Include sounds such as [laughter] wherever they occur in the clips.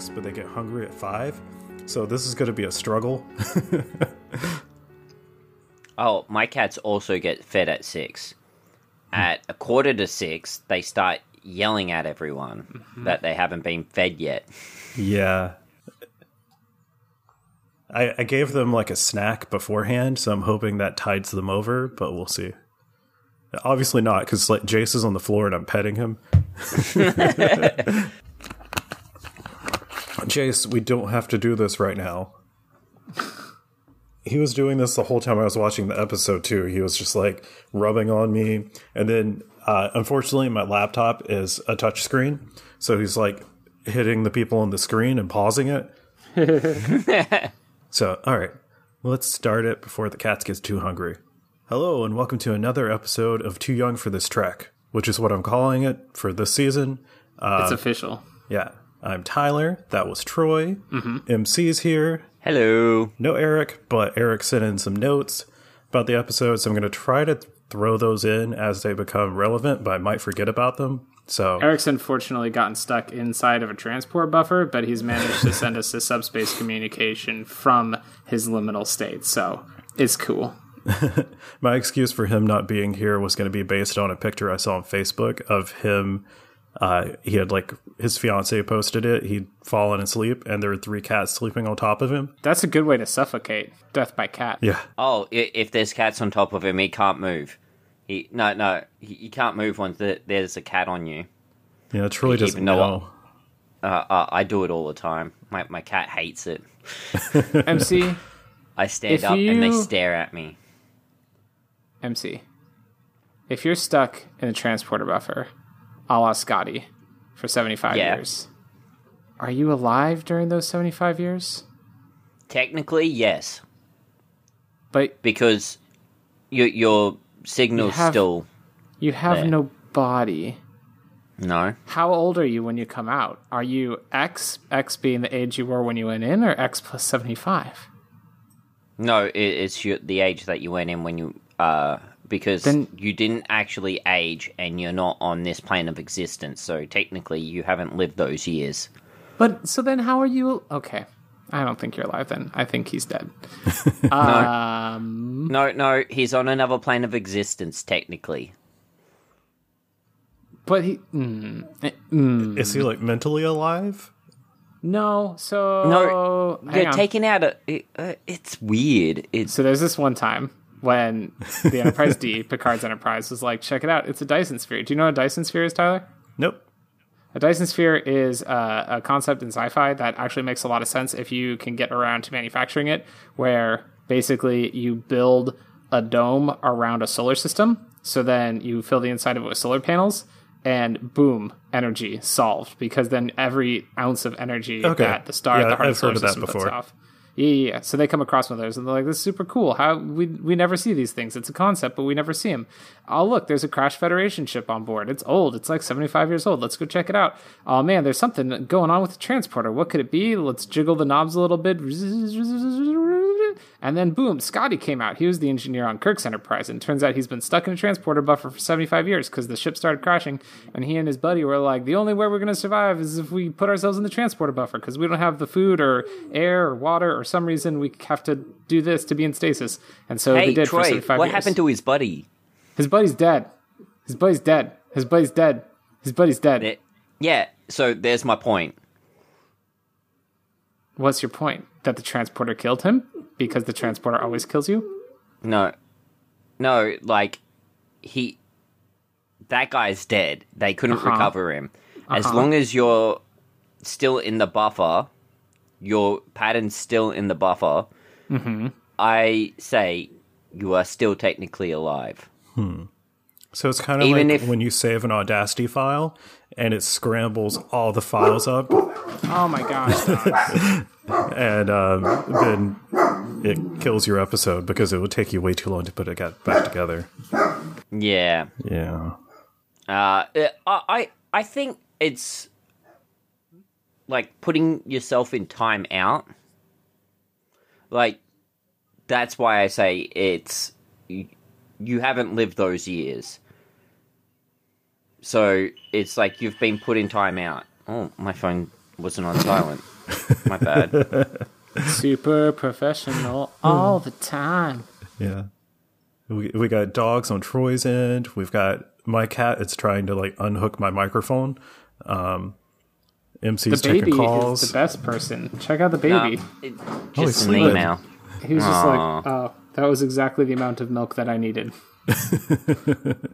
six, but they get hungry at five. So this is going to be a struggle. [laughs] Oh, my cats also get fed at six. At a quarter to six, they start yelling at everyone mm-hmm. that they haven't been fed yet. yeah. I, I gave them like a snack beforehand, so I'm hoping that tides them over, but we'll see. Obviously not, because like Jace is on the floor and I'm petting him. [laughs] [laughs] Jace, we don't have to do this right now. He was doing this the whole time I was watching the episode too. He was just like rubbing on me, and then uh, unfortunately, my laptop is a touch screen, so he's like hitting the people on the screen and pausing it. [laughs] so, all right, let's start it before the cats gets too hungry. Hello, and welcome to another episode of Too Young for This Trek, which is what I'm calling it for this season. it's official. Yeah, I'm Tyler. That was Troy. Mm-hmm. MC's here. Hello. No Eric, but Eric sent in some notes about the episode, so I'm going to try to throw those in as they become relevant, but I might forget about them. So, Eric's unfortunately gotten stuck inside of a transport buffer, but he's managed to send us a subspace communication from his liminal state, so it's cool. [laughs] my excuse for him not being here was going to be based on a picture I saw on Facebook of him. Uh, he had like his fiance posted it. He'd fallen asleep, and there were three cats sleeping on top of him. That's a good way to suffocate death by cat. Yeah, Oh, i- if there's cats on top of him, he can't move. He no no he, he can't move once the, there's a cat on you. yeah. Troy doesn't Even though know. Uh, uh, I do it all the time. My my cat hates it. [laughs] MC, I stand If up and they you- stare at me. MC. If you're stuck in a transporter buffer, a la Scotty, for 75 Yeah. years, are you alive during those 75 years? Technically, yes, But because your your signal's have- still you have There. no body. no. How old are you when you come out? Are you X, X being the age you were when you went in, or X plus 75? No, it, it's your, the age that you went in when you uh because Then- you didn't actually age and you're not on this plane of existence. So technically, you haven't lived those years. But so then how are you? Okay. I don't think you're alive then. I think he's dead. [laughs] um, No, no, he's on another plane of existence. Technically, but he. Mm, eh, mm, Is he like mentally alive? no, so. no, you're on. taken out. Of, it, uh, it's weird. It's So there's this one time when the [laughs] Enterprise D, Picard's Enterprise, was like, check it out. It's a Dyson sphere. Do you know what a Dyson sphere is, Tyler? Nope. A Dyson sphere is uh, a concept in sci-fi that actually makes a lot of sense if you can get around to manufacturing it, where basically you build a dome around a solar system. So then you fill the inside of it with solar panels, and boom, energy solved. Because then every ounce of energy Okay. that the star Yeah, the heart I've of the solar of that system puts off. Yeah, yeah, yeah. So they come across one of those and they're like, "This is super cool. How we we never see these things. It's a concept, but we never see them." Oh, look, there's a Crash Federation ship on board. It's old. It's like 75 years old. Let's go check it out. Oh man, there's something going on with the transporter. What could it be? Let's jiggle the knobs a little bit. And then boom, Scotty came out. He was the engineer on Kirk's Enterprise, and turns out he's been stuck in a transporter buffer for 75 years because the ship started crashing. And he and his buddy were like, "The only way we're going to survive is if we put ourselves in the transporter buffer because we don't have the food or air or water or some reason we have to do this to be in stasis." And so they hey did for Troy, 75 what years. happened to his buddy? his buddy's dead? His buddy's dead. His buddy's dead. His buddy's dead. It- yeah, so there's my point. What's your point? That the transporter killed him because the transporter always kills you? No, no, like he, that guy's dead. They couldn't Uh-huh. recover him. As long as you're still in the buffer, your pattern's still in the buffer. Mm-hmm. I say you are still technically alive. So it's kind of Even like if- when you save an Audacity file and it scrambles all the files up, Oh my gosh. Don. [laughs] and um, then it kills your episode because it would take you way too long to put it back together. Yeah. Yeah. Uh, I I I think it's like putting yourself in time out. Like that's why I say it's you, you haven't lived those years. So it's like you've been put in time out. Oh, my phone wasn't on silent. My [laughs] bad. Super professional [laughs] all the time. Yeah. We we got dogs on Troy's end. We've got my cat. It's trying to like unhook my microphone. Um, The baby calls. is the best person. Check out the Nah, baby. it- he's just an sleeping. email. he was just like, oh, that was exactly the amount of milk that I needed. [laughs]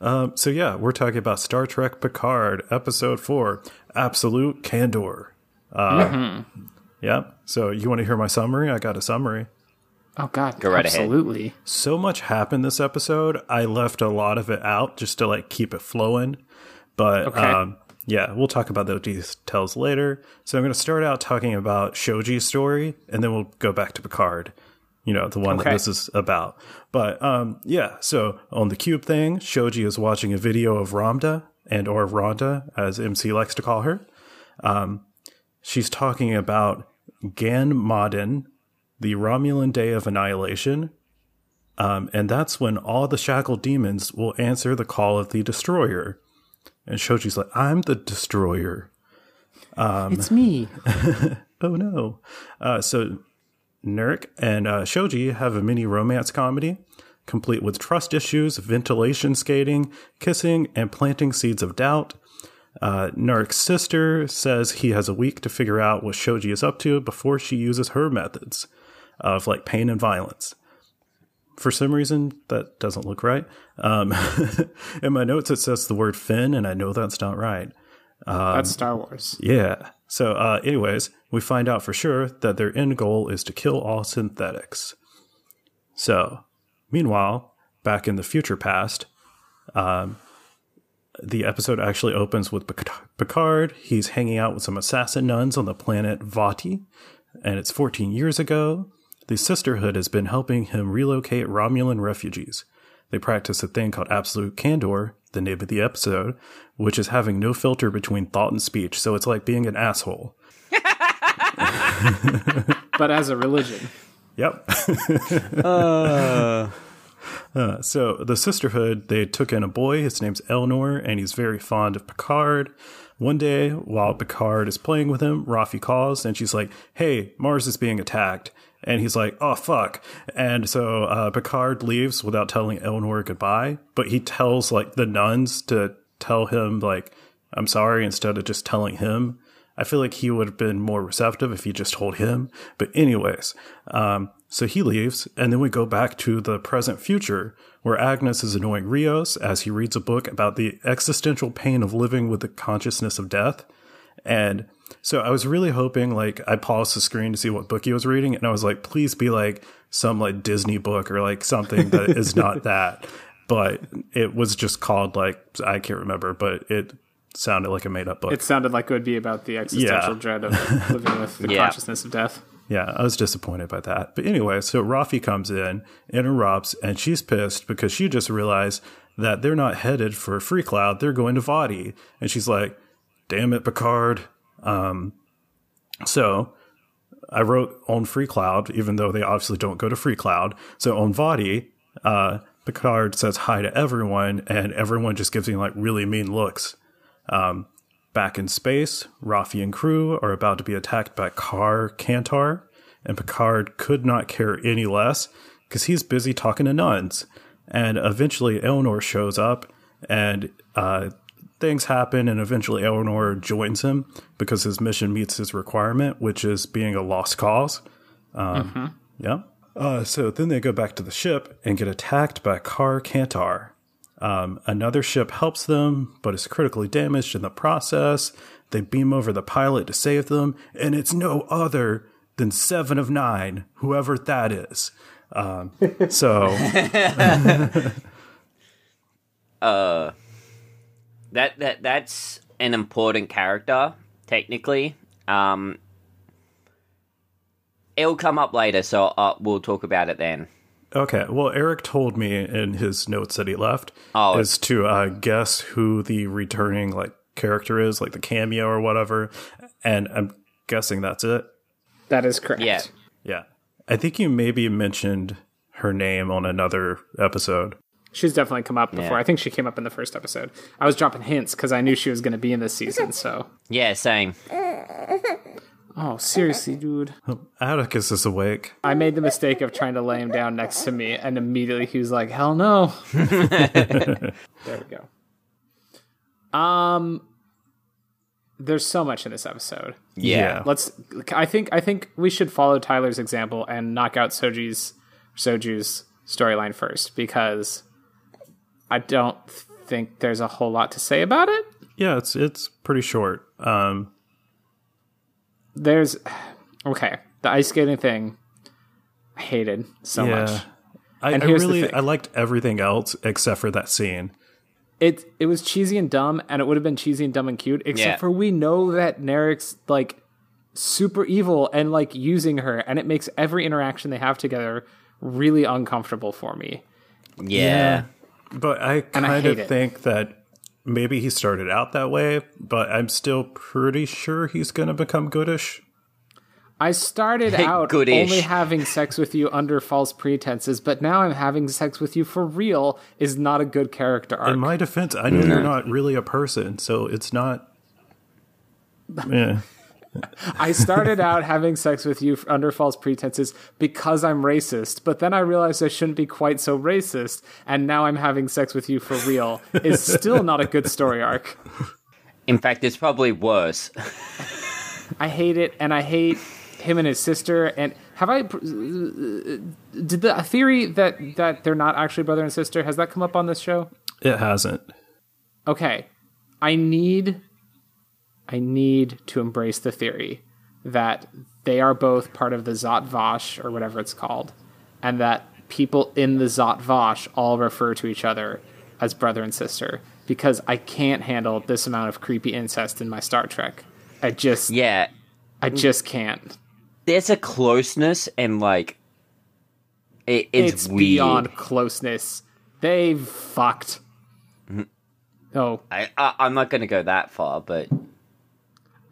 um, So yeah, we're talking about Star Trek Picard, Episode Four, Absolute Candor. Uh, Yeah. So you want to hear my summary? I got a summary. Oh God, Go right ahead. absolutely. so much happened this episode. I left a lot of it out just to like keep it flowing. But Okay. um, yeah, we'll talk about those details later. So I'm going to start out talking about Soji's story, and then we'll go back to Picard. You know, the one that this is about. But um, yeah, so on the cube thing, Soji is watching a video of Ramdha and or Rhonda, as MC likes to call her. Um, she's talking about Ghan Modin, the Romulan Day of Annihilation, um, and that's when all the shackled demons will answer the call of the destroyer. And Soji's like, I'm the destroyer. it's me. [laughs] Oh no. Uh, so Narek and uh, Soji have a mini romance comedy, complete with trust issues, ventilation skating, kissing, and planting seeds of doubt. Uh, Narek's sister says he has a week to figure out what Soji is up to before she uses her methods of like pain and violence. For some reason, that doesn't look right. Um, [laughs] in my notes, it says the word Finn, and I know that's not right. That's Star Wars. Yeah. So, uh, anyways, we find out for sure that their end goal is to kill all synthetics. So, meanwhile, back in the future past, um, the episode actually opens with Picard. He's hanging out with some assassin nuns on the planet Vashti, and it's 14 years ago. The Sisterhood has been helping him relocate Romulan refugees. They practice a thing called absolute candor, the name of the episode, which is having no filter between thought and speech. So it's like being an asshole. [laughs] But as a religion. Yep. [laughs] Uh, so the sisterhood, they took in a boy. His name's Elnor, and he's very fond of Picard. One day, while Picard is playing with him, Rafi calls, and she's like, "Hey, Mars is being attacked." And he's like, "Oh fuck!" And so uh, Picard leaves without telling Elnor goodbye. But he tells like the nuns to tell him like, "I'm sorry," instead of just telling him. I feel like he would have been more receptive if he just told him. But anyways, um, so he leaves, and then we go back to the present future, where Agnes is annoying Rios as he reads a book about the existential pain of living with the consciousness of death. And so I was really hoping, like, I paused the screen to see what book he was reading, and I was like, please be like some like Disney book or like something that is not [laughs] that. But it was just called like I can't remember, but it sounded like a made up book. It sounded like it would be about the existential Yeah. dread of living with the [laughs] Yeah. consciousness of death. Yeah, I was disappointed by that. But anyway, so Rafi comes in, interrupts, and she's pissed because she just realized that they're not headed for Free Cloud, they're going to Vashti. And she's like, damn it, Picard. Um, so I wrote on Free Cloud, even though they obviously don't go to Free Cloud. So on Vashti, uh, Picard says hi to everyone, and everyone just gives him like really mean looks. Um, back in space, Rafi and crew are about to be attacked by Kar Kantar, and Picard could not care any less because he's busy talking to nuns. And eventually, Elnor shows up, and uh, things happen, and eventually, Elnor joins him because his mission meets his requirement, which is being a lost cause. Um, Yeah. Uh, so then they go back to the ship and get attacked by Kar Kantar. Um, another ship helps them, but is critically damaged in the process. They beam over the pilot to save them, and it's no other than Seven of Nine, whoever that is. Um, so, [laughs] That that that's an important character technically. Um, it'll come up later, so uh, we'll talk about it then. okay. Well, Eric told me in his notes that he left Oh. is to uh, guess who the returning like character is, like the cameo or whatever, and I'm guessing that's it. That is correct. Yeah. Yeah. I think you maybe mentioned her name on another episode. She's definitely come up before. Yeah. I think she came up in the first episode. I was dropping hints because I knew she was going to be in this season. So, Yeah, same. oh, seriously, dude. Atticus is awake. I made the mistake of trying to lay him down next to me, and immediately he was like, "Hell no!" [laughs] there we go. Um, there's so much in this episode. Yeah. Let's. I think. I think we should follow Tyler's example and knock out Soji's Soju's storyline first because I don't think there's a whole lot to say about it. Yeah, it's it's pretty short. Um, There's okay the ice skating thing. I hated so yeah, much. I, And I really. I liked everything else except for that scene. it it was cheesy and dumb, and it would have been cheesy and dumb and cute, except Yeah. for we know that Narek's like super evil and like using her, and it makes every interaction they have together really uncomfortable for me. Yeah. But I I kind of think that maybe he started out that way, but I'm still pretty sure he's going to become goodish. I started Hey, out goodish. only having sex with you under false pretenses, but now I'm having sex with you for real is not a good character arc. In my defense, I know you're not really a person, so it's not. [laughs] Yeah. I started out having sex with you under false pretenses because I'm racist, but then I realized I shouldn't be quite so racist, and now I'm having sex with you for real is still not a good story arc. In fact, it's probably worse. I hate it, and I hate him and his sister. And have I did the theory that that they're not actually brother and sister has that come up on this show? It hasn't. okay i need i need to embrace the theory that they are both part of the Zhat Vash or whatever it's called and that people in the Zhat Vash all refer to each other as brother and sister because i can't handle this amount of creepy incest in my star trek. I just Yeah. i just can't. There's a closeness and like it, it's, it's, beyond closeness. They fucked. Mm-hmm. Oh. I, I I'm not going to go that far, but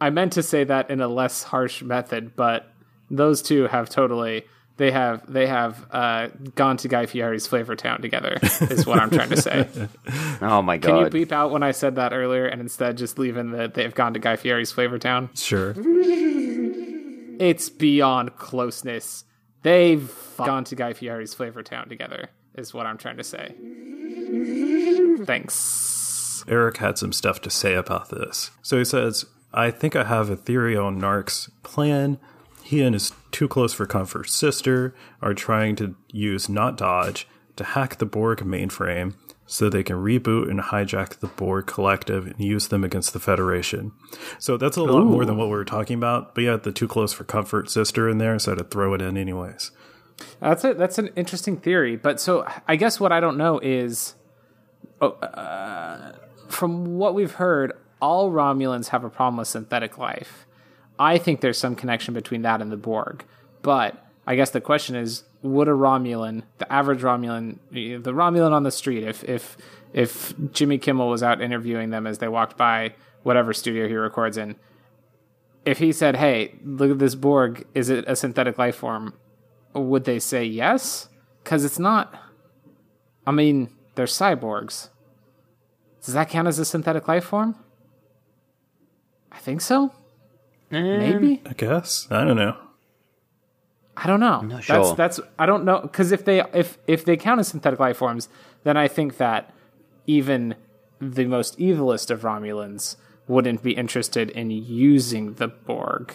I meant to say that in a less harsh method, but those two have totally they have they have uh, gone to Guy Fieri's Flavor Town together. Is what I'm trying to say. [laughs] oh my god! Can you beep out when I said that earlier, and instead just leave in that they've gone to Guy Fieri's Flavor Town? Sure. [laughs] It's beyond closeness. They've gone to Guy Fieri's Flavor Town together. Is what I'm trying to say. Thanks. Eric had some stuff to say about this. So he says, I think I have a theory on Narek's plan. He and his too close for comfort sister are trying to use not Dahj to hack the Borg mainframe so they can reboot and hijack the Borg collective and use them against the Federation. So that's a lot more than what we were talking about. But yeah, the too close for comfort sister in there, so I had to throw it in anyways. That's it. That's an interesting theory. But so I guess what I don't know is, oh, uh, from what we've heard, all Romulans have a problem with synthetic life. I think there's some connection between that and the Borg. But I guess the question is, would a Romulan, the average Romulan, the Romulan on the street, if if if Jimmy Kimmel was out interviewing them as they walked by whatever studio he records in, if he said, "Hey, look at this Borg. Is it a synthetic life form?" would they say yes? Because it's not. I mean, they're cyborgs. Does that count as a synthetic life form? I think so. Maybe. Um, I guess. I don't know. I don't know. not That's sure. that's I don't know because if they if if they count as synthetic life forms, then I think that even the most evilest of Romulans wouldn't be interested in using the Borg.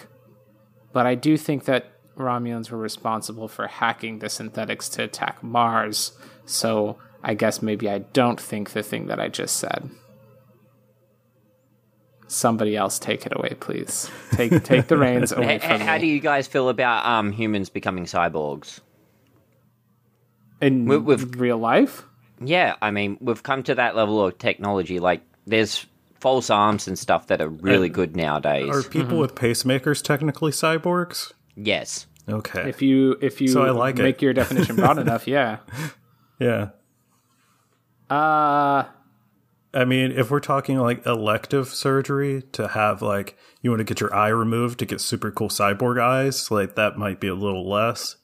But I do think that Romulans were responsible for hacking the synthetics to attack Mars. So I guess maybe I don't think the thing that I just said. Somebody else take it away, please. Take take the reins [laughs] away from how me. do you guys feel about um humans becoming cyborgs? In with- with- real life? Yeah, I mean, we've come to that level of technology. Like, there's false arms and stuff that are really good nowadays. Are people with pacemakers technically cyborgs? yes. Okay. If you if you So I like it. make your definition broad [laughs] enough, yeah. yeah. Uh I mean, if we're talking like elective surgery to have like you want to get your eye removed to get super cool cyborg eyes, like that might be a little less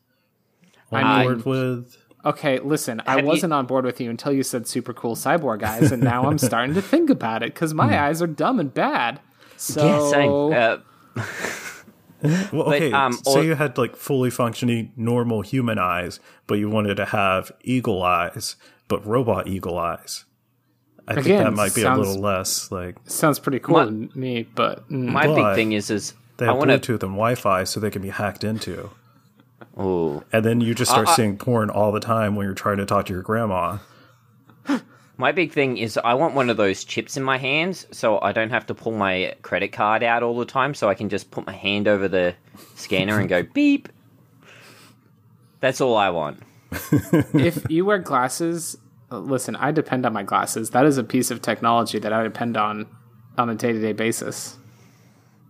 on I board with. Okay, listen, I Have you- wasn't on board with you until you said super cool cyborg eyes, and now I'm starting to think about it because my eyes are dumb and bad. So Yeah, same. Uh, [laughs] Well, okay, um, say or- you had like fully functioning normal human eyes, but you wanted to have eagle eyes, but robot eagle eyes. I think that might be sounds- a little less like sounds pretty cool My- to me, but mm, my But big thing is, is they I have want to. Bluetooth and Wi-Fi, so they can be hacked into. Oh, And then you just start Uh, seeing porn all the time when you're trying to talk to your grandma. [laughs] my big thing is I want one of those chips in my hands, so I don't have to pull my credit card out all the time. So I can just put my hand over the scanner and go [laughs] beep. That's all I want. if you wear glasses, Uh, listen, I depend on my glasses. That is a piece of technology that I depend on on a day to day basis.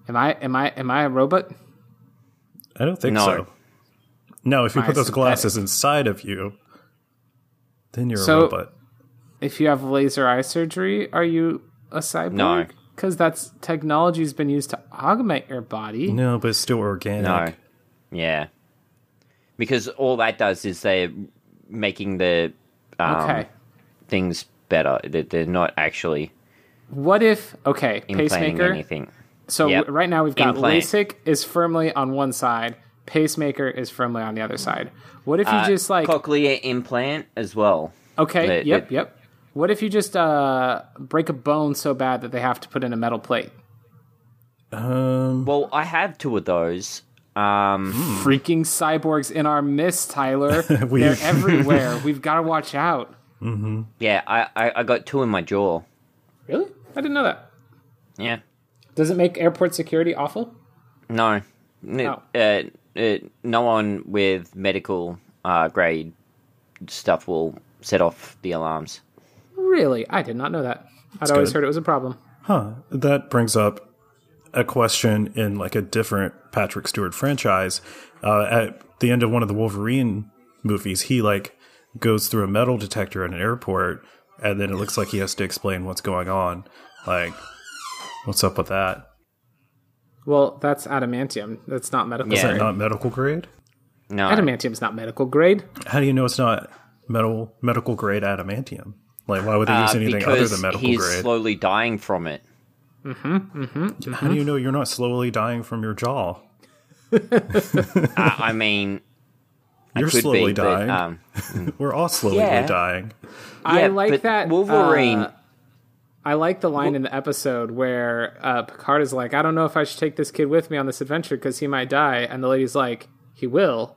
Am I am I am I a robot? I don't think No. so. No, if you My put those synthetic. glasses inside of you, then you're So- a robot. If you have laser eye surgery, are you a cyborg? No. Because that's technology's been used to augment your body. No, but it's still organic. No. Yeah. Because all that does is they're making the um, Okay. things better. They- They're not actually What if okay, pacemaker? anything. So Yep. w- right now we've got Implant. LASIK is firmly on one side, pacemaker is firmly on the other side. What if you Uh, just like cochlear implant as well. okay, the- yep, the- yep. What if you just uh, break a bone so bad that they have to put in a metal plate? Um, Well, I have two of those. Um, Freaking cyborgs in our midst, Tyler. [laughs] We- They're everywhere. We've got to watch out. yeah, I, I, I got two in my jaw. Really? I didn't know that. Yeah. Does it make airport security awful? No. N- Oh. uh, uh, no one with medical uh, grade stuff will set off the alarms. Really? I did not know that. I'd always good. heard it was a problem. Huh. That brings up a question in like a different Patrick Stewart franchise. Uh, at the end of one of the Wolverine movies, he like goes through a metal detector at an airport, and then it looks like he has to explain what's going on. Like, what's up with that? Well, that's adamantium. That's not medical Yeah. Is that not medical grade? No. Adamantium's not medical grade. How do you know it's not metal medical grade adamantium? Like, why would they uh, use anything other than medical he's grade? slowly dying from it. How do you know you're not slowly dying from your jaw? uh, I mean, You're could slowly be, but, dying. um, [laughs] We're all slowly Yeah. dying. I Yeah, like that Wolverine- uh, I like the line in the episode where uh, Picard is like, "I don't know if I should take this kid with me on this adventure because he might die," and the lady's like, "He will."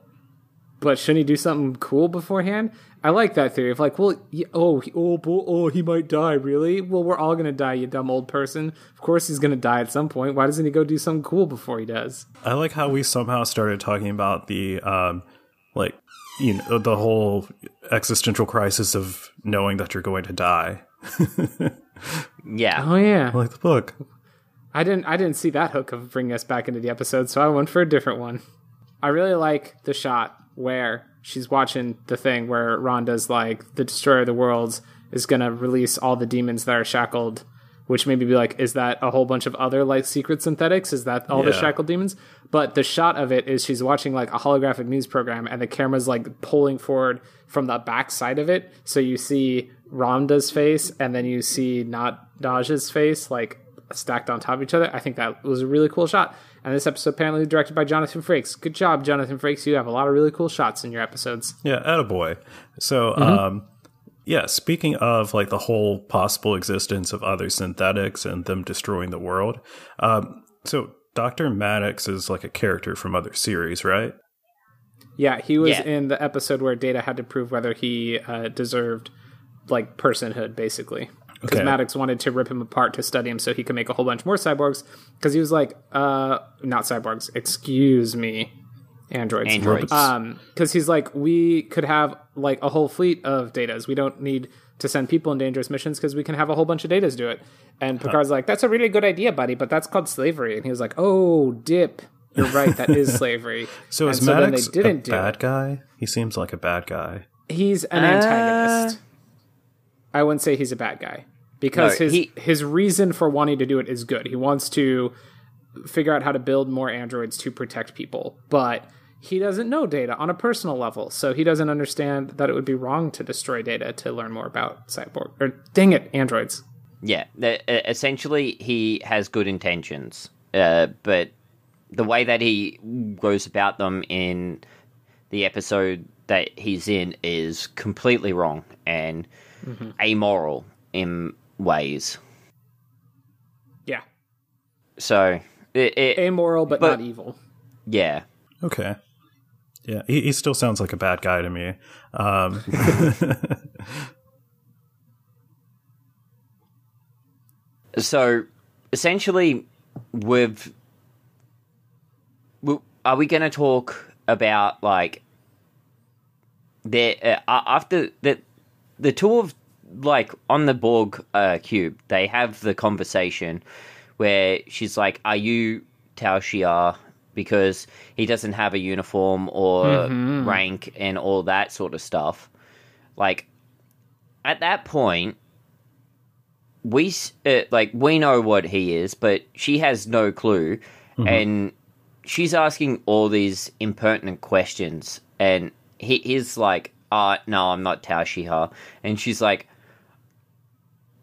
But shouldn't he do something cool beforehand? I like that theory of like, well, he, oh, he, oh, oh, he might die. Really? Well, we're all gonna die, you dumb old person. Of course, he's gonna die at some point. Why doesn't he go do something cool before he does? I like how we somehow started talking about the um like you know the whole existential crisis of knowing that you're going to die. [laughs] yeah. Oh yeah, I like the book. I didn't I didn't see that hook of bringing us back into the episode, so I went for a different one. I really like the shot where she's watching the thing where Rhonda's like the destroyer of the worlds is gonna release all the demons that are shackled, which maybe be like, is that a whole bunch of other like secret synthetics? Is that all the Yeah. shackled demons? But the shot of it is she's watching like a holographic news program and the camera's like pulling forward from the back side of it. So you see Rhonda's face and then you see not Naj's face like stacked on top of each other. I think that was a really cool shot. And this episode apparently directed by Jonathan Frakes. Good job, Jonathan Frakes. You have a lot of really cool shots in your episodes. Yeah, attaboy. So Mm-hmm. um yeah, speaking of like the whole possible existence of other synthetics and them destroying the world, um, so Dr. Maddox is like a character from other series, right? Yeah, he was Yeah. in the episode where Data had to prove whether he uh, deserved like personhood, basically. Because Okay. Maddox wanted to rip him apart to study him so he could make a whole bunch more cyborgs. Because he was like, uh, not cyborgs, excuse me, androids. Androids. Um, because he's like, we could have like a whole fleet of datas. We don't need to send people in dangerous missions because we can have a whole bunch of datas do it. And Picard's like, that's a really good idea, buddy, but that's called slavery. And he was like, oh, dip. You're right. That is [laughs] slavery. So and is so then they didn't a do bad it. guy? He seems like a bad guy. He's an antagonist. I wouldn't say he's a bad guy because No, his he- his reason for wanting to do it is good. He wants to figure out how to build more androids to protect people, but he doesn't know data on a personal level, so he doesn't understand that it would be wrong to destroy data to learn more about cyborg or dang it, androids. Yeah, essentially, he has good intentions, uh, but the way that he goes about them in the episode that he's in is completely wrong and amoral in ways. Yeah, So, it, it, amoral but, But- not evil. yeah. Okay. Yeah, he, he still sounds like a bad guy to me. Um, [laughs] So, essentially, with are we going to talk about like the uh, after the the two of like on the Borg uh, cube? They have the conversation where she's like, "Are you Tal Shiar?" Because he doesn't have a uniform or rank and all that sort of stuff. Like at that point, we uh, like we know what he is, but she has no clue, and she's asking all these impertinent questions, and he, he's like, "Uh, no, I'm not Tal Shiar," and she's like.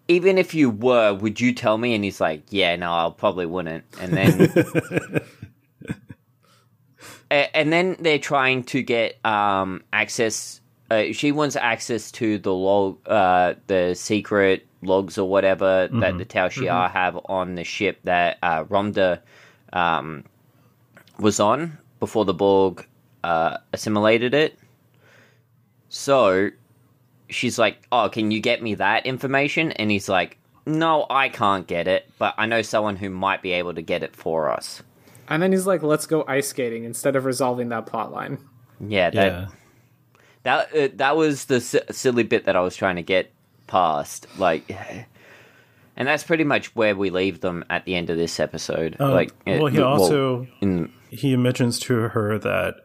Even if you were, would you tell me? And he's like, "Yeah, no, I probably wouldn't." And then, [laughs] and then they're trying to get um, access. Uh, she wants access to the log, uh, the secret logs or whatever that the Tal Shiar have on the ship that uh, Romda um, was on before the Borg uh, assimilated it. So she's like, "Oh, can you get me that information?" And he's like, "No, I can't get it, but I know someone who might be able to get it for us." And then he's like, "Let's go ice skating" instead of resolving that plot line. Yeah, that yeah. that uh, that was the si- silly bit that I was trying to get past. Like, [sighs] and that's pretty much where we leave them at the end of this episode. Um, like, uh, well, he well, also in he mentions to her that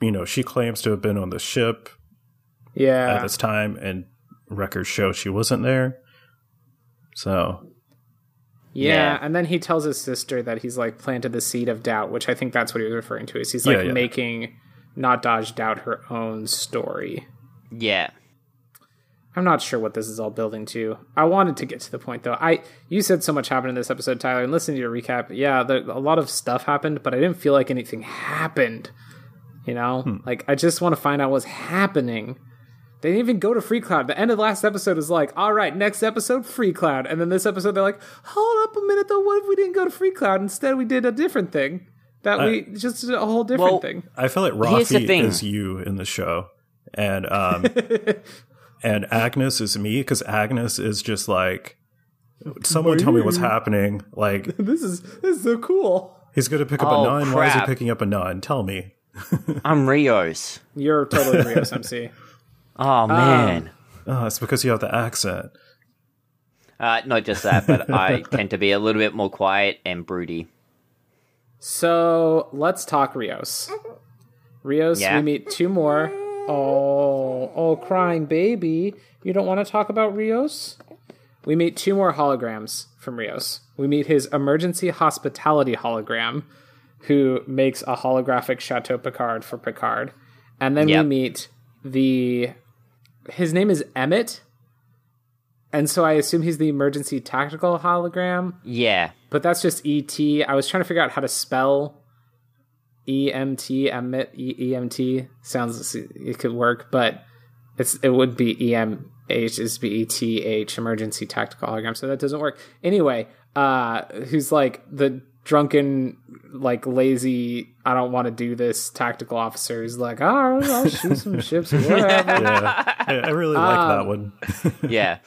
you know she claims to have been on the ship at Yeah, this time, and records show she wasn't there. So yeah, Yeah. And then he tells his sister that he's like planted the seed of doubt, which I think that's what he was referring to. Is he's like Yeah, yeah. making not Dahj doubt her own story. yeah, I'm not sure what this is all building to. I wanted to get to the point though. I you said so much happened in this episode, Tyler, and listening to your recap, yeah, there, a lot of stuff happened, but I didn't feel like anything happened. You know, Hmm. like I just want to find out what's happening. They didn't even go to Free Cloud. The end of the last episode is like, all right, next episode, Free Cloud, and then this episode they're like, hold up a minute though. What if we didn't go to Free Cloud? Instead, we did a different thing. That we just did a whole different Well, thing. I feel like Here's Rafi is you in the show, and um, [laughs] and Agnes is me because Agnes is just like, someone tell me what's happening. Like [laughs] This is this is so cool. he's going to pick up Oh, a nun. Why is he picking up a nun? Tell me. [laughs] I'm Rios. You're totally Rios MC. Oh man. Oh, it's because you have the accent. Uh, not just that, but [laughs] I tend to be a little bit more quiet and broody. So let's talk Rios. Rios, Yeah. we meet two more. Oh, oh, crying baby. You don't want to talk about Rios? We meet two more holograms from Rios. We meet his emergency hospitality hologram, who makes a holographic Chateau Picard for Picard. And then Yep. we meet the. His name is Emmett. And so I assume he's the emergency tactical hologram Yeah. but that's just ET. I was trying to figure out how to spell EMT. Emit E- EMT sounds it could work, but it's it would be EMH. Be ETH emergency tactical hologram, so that doesn't work. Anyway, uh, who's like the drunken, like lazy? I don't want to do this. Tactical officer is like, all right, I'll shoot some [laughs] ships, whatever. Yeah, I, I really like Um, that one. [laughs] Yeah.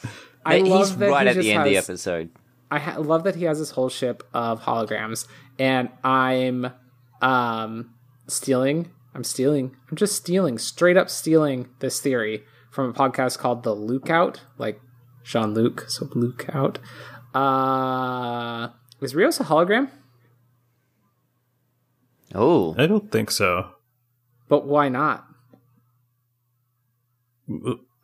I He's love that right he at the just end of the has- episode. I ha- love that he has this whole ship of holograms, and I'm um stealing. I'm stealing. I'm just stealing, straight up stealing this theory from a podcast called The Lookout, like Jean Luc, so Luke Lookout. Uh, is Rios a hologram? Oh. I don't think so. But why not?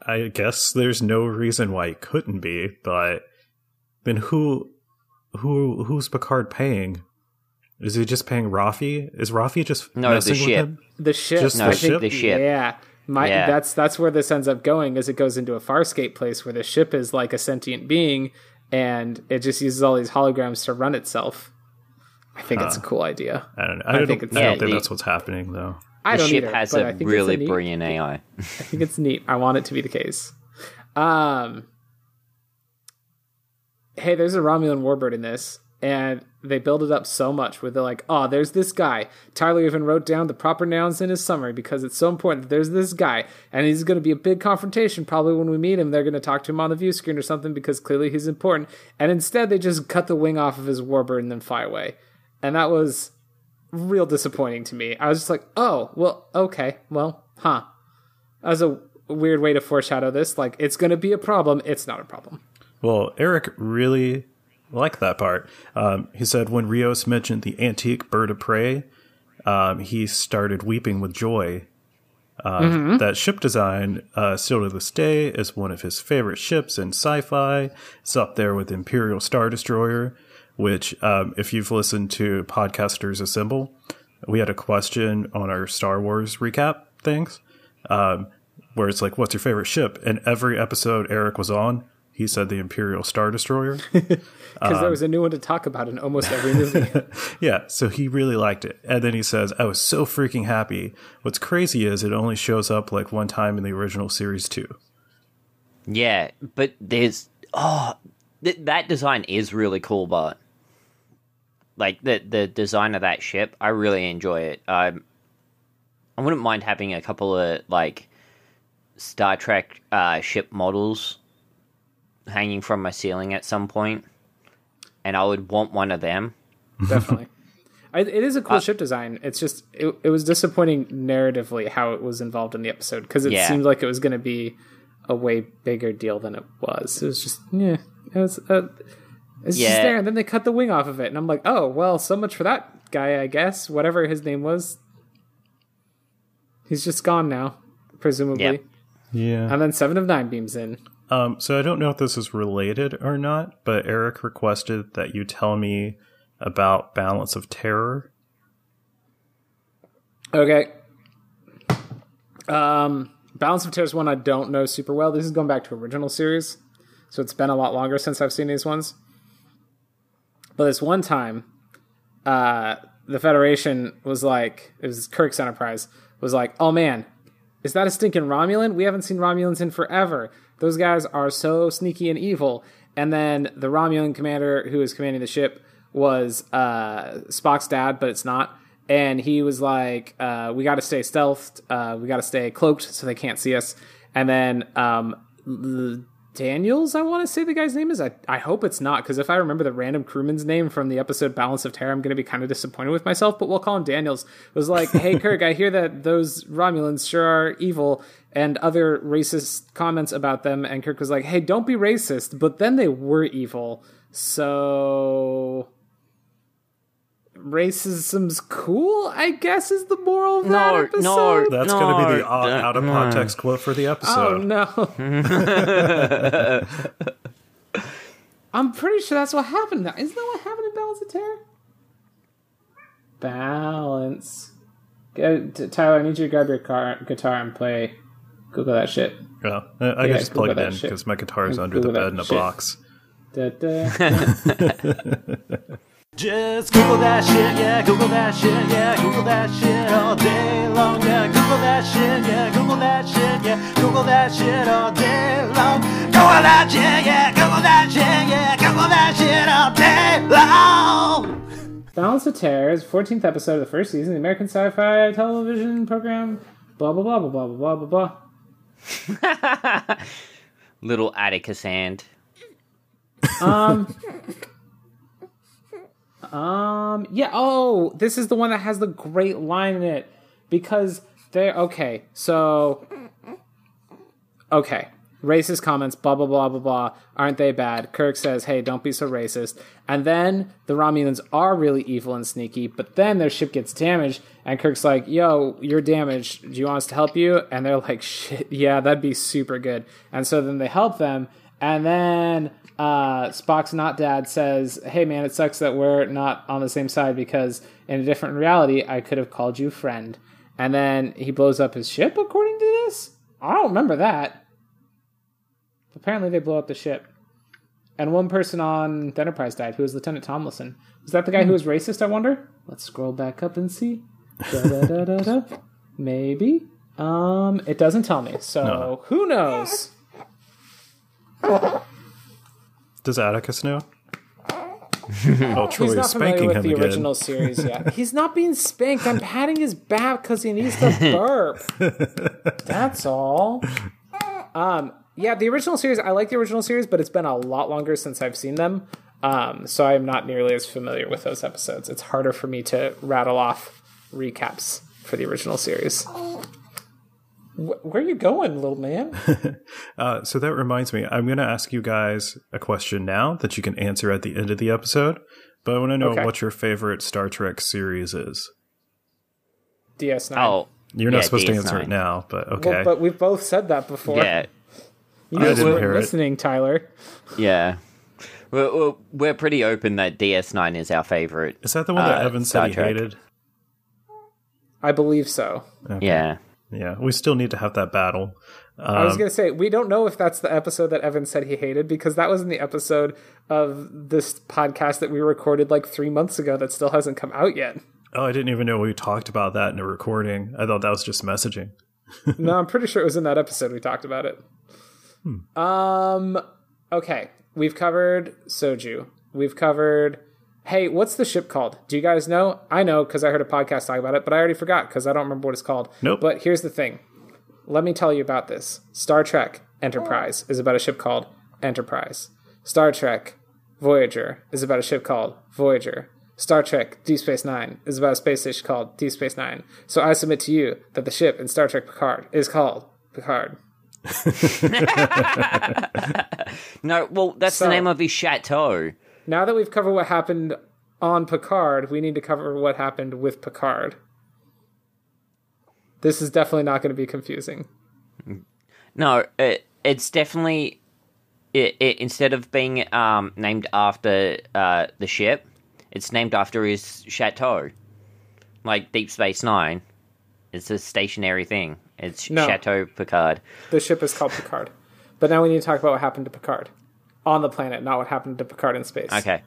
I guess there's no reason why it couldn't be, but then who who who's Picard paying? Is he just paying Rafi? Is Rafi just No, the messing with ship. him? The ship. Just No, I the think- ship? the ship. Yeah. My, Yeah. that's that's where this ends up going is it goes into a Farscape place where the ship is like a sentient being and it just uses all these holograms to run itself. I think it's a cool idea. I don't know. I, don't, think think, it's- I don't Yeah, think that's what's happening though. I The don't ship either, has but I a think it's really neat- brilliant AI. I think it's neat. I want it to be the case. Um, hey, there's a Romulan warbird in this, and they build it up so much where they're like, "Oh, there's this guy." Tyler even wrote down the proper nouns in his summary because it's so important. that There's this guy, and he's going to be a big confrontation. Probably when we meet him, they're going to talk to him on the view screen or something because clearly he's important. And instead, they just cut the wing off of his warbird and then fly away, and that was real disappointing to me. I was just like, "Oh, well, okay, well, huh." That was a weird way to foreshadow this. Like, it's going to be a problem. It's not a problem. Well, Eric really liked that part. Um, he said when Rios mentioned the antique bird of prey, um, he started weeping with joy. Um, That ship design, uh, still to this day, is one of his favorite ships in sci-fi. It's up there with Imperial Star Destroyer, which, um, if you've listened to Podcasters Assemble, we had a question on our Star Wars recap things, um, where it's like, "What's your favorite ship?" And every episode Eric was on, he said the Imperial Star Destroyer. [laughs] Because Um, there was a new one to talk about in almost every [laughs] movie. Yeah, so he really liked it. And then he says, I was so freaking happy. What's crazy is it only shows up like one time in the original series, too. Yeah, but there's oh th- that design is really cool, but like the the design of that ship, I really enjoy it. Um, I wouldn't mind having a couple of like Star Trek uh, ship models hanging from my ceiling at some point, and I would want one of them. Definitely. [laughs] I, it is a cool ship design. It's just, it, it was disappointing narratively how it was involved in the episode because it Yeah. seemed like it was going to be a way bigger deal than it was. It was just, yeah. It was, uh, it's just there. And then they cut the wing off of it. And I'm like, oh, well, so much for that guy, I guess. Whatever his name was. He's just gone now, presumably. Yep. Yeah. And then Seven of Nine beams in. Um, so I don't know if this is related or not, but Eric requested that you tell me about Balance of Terror. Okay. Um, Balance of Terror is one I don't know super well. This is going back to original series, so it's been a lot longer since I've seen these ones. But this one time, uh, the Federation was like, it was Kirk's Enterprise, was like, oh man, is that a stinking Romulan? We haven't seen Romulans in forever. Those guys are so sneaky and evil. And then the Romulan commander who was commanding the ship was uh, Spock's dad, but it's not. And he was like, uh, "We got to stay stealthed. Uh, we got to stay cloaked so they can't see us." And then um, Daniels, I want to say the guy's name is. I, I hope it's not because if I remember the random crewman's name from the episode Balance of Terror, I'm going to be kind of disappointed with myself. But we'll call him Daniels. Was like, "Hey Kirk, I hear that those Romulans sure are evil." And other racist comments about them. And Kirk was like, "Hey, don't be racist." But then they were evil, so racism's cool. I guess is the moral of that No, episode. no, That's going to be the No, out, that- out of mm. context quote for the oh, episode. Oh no. [laughs] I'm pretty sure that's what happened. Now. Isn't that what happened in Balance of Terror? Balance. Go, Tyler, I need you to grab your car, guitar and play. Google that shit. Yeah, I, I Yeah, can just plug it that in because my guitar is under Google the bed in a shit. box. Da, da. [laughs] [laughs] Just Google that shit, yeah, Google that shit, yeah, Google that shit all day long, yeah, Google that shit, yeah, Google that shit, yeah, Google that shit all day long. Google that shit, yeah, Google that shit, yeah, Google that shit all day long. Balance of Terror is 14th episode of the first season of the American Sci-Fi television program. Blah blah blah blah blah blah blah blah. [laughs] Little Atticus hand. Um. [laughs] um. Yeah. Oh, this is the one that has the great line in it because they're okay. So, okay. Racist comments, blah blah blah blah blah. Aren't they bad? Kirk says, "Hey, don't be so racist." And then the Romulans are really evil and sneaky, but then their ship gets damaged, and Kirk's like, "Yo, you're damaged. Do you want us to help you?" And they're like, "Shit, yeah, that'd be super good." And so then they help them, And then uh, Spock's not dad says, "Hey man, it sucks that we're not on the same side because in a different reality, I could have called you friend." And then he blows up his ship. According to this, I don't remember that. Apparently, they blow up the ship. And one person on the Enterprise died, who was Lieutenant Tomlinson. Was that the guy who was racist? I wonder. Let's scroll back up and see. Maybe. Um, it doesn't tell me, so No. who knows? [laughs] Does Atticus know? [laughs] oh, Troy He's not spanking with him the again. original series yet. [laughs] He's not being spanked. I'm patting his back because he needs to burp. [laughs] That's all. Um, yeah, the original series. I like the original series, but it's been a lot longer since I've seen them. Um, so I'm not nearly as familiar with those episodes. It's harder for me to rattle off recaps for the original series. Wh- where are you going, little man? [laughs] Uh, so that reminds me, I'm going to ask you guys a question now that you can answer at the end of the episode. But I want to know Okay. what your favorite Star Trek series is. DS9. Oh, You're not Yeah, supposed to answer it now, but okay. Well, but we've both said that before. yeah, you I weren't hear it. listening, Tyler. yeah. We're, we're, we're pretty open that DS9 is our favorite. is that the one that uh, Evan Star said he Trek. hated? I believe so. Yeah. Yeah, we still need to have that battle. I Um, was going to say, we don't know if that's the episode that Evan said he hated because that was in the episode of this podcast that we recorded like three months ago that still hasn't come out yet. Oh, I didn't even know we talked about that in a recording. I thought that was just messaging. no, [laughs] I'm pretty sure it was in that episode we talked about it. Um, okay. We've covered Soji. We've covered. Hey, what's the ship called? Do you guys know? I know because I heard a podcast talk about it, but I already forgot because I don't remember what it's called. Nope. But here's the thing. Let me tell you about this. Star Trek Enterprise is about a ship called Enterprise. Star Trek Voyager is about a ship called Voyager. Star Trek Deep Space Nine is about a space station called Deep Space Nine. So I submit to you that the ship in Star Trek Picard is called Picard. [laughs] No, well, that's So- the name of his chateau. Now that we've covered what happened on Picard, we need to cover what happened with Picard. This is definitely not going to be confusing. No, it, it's definitely it, it instead of being um, named after uh, the ship, it's named after his chateau, like Deep Space Nine. It's a stationary thing. It's No. Chateau Picard. The ship is called Picard. But now we need to talk about what happened to Picard on the planet, not what happened to Picard in space. Okay.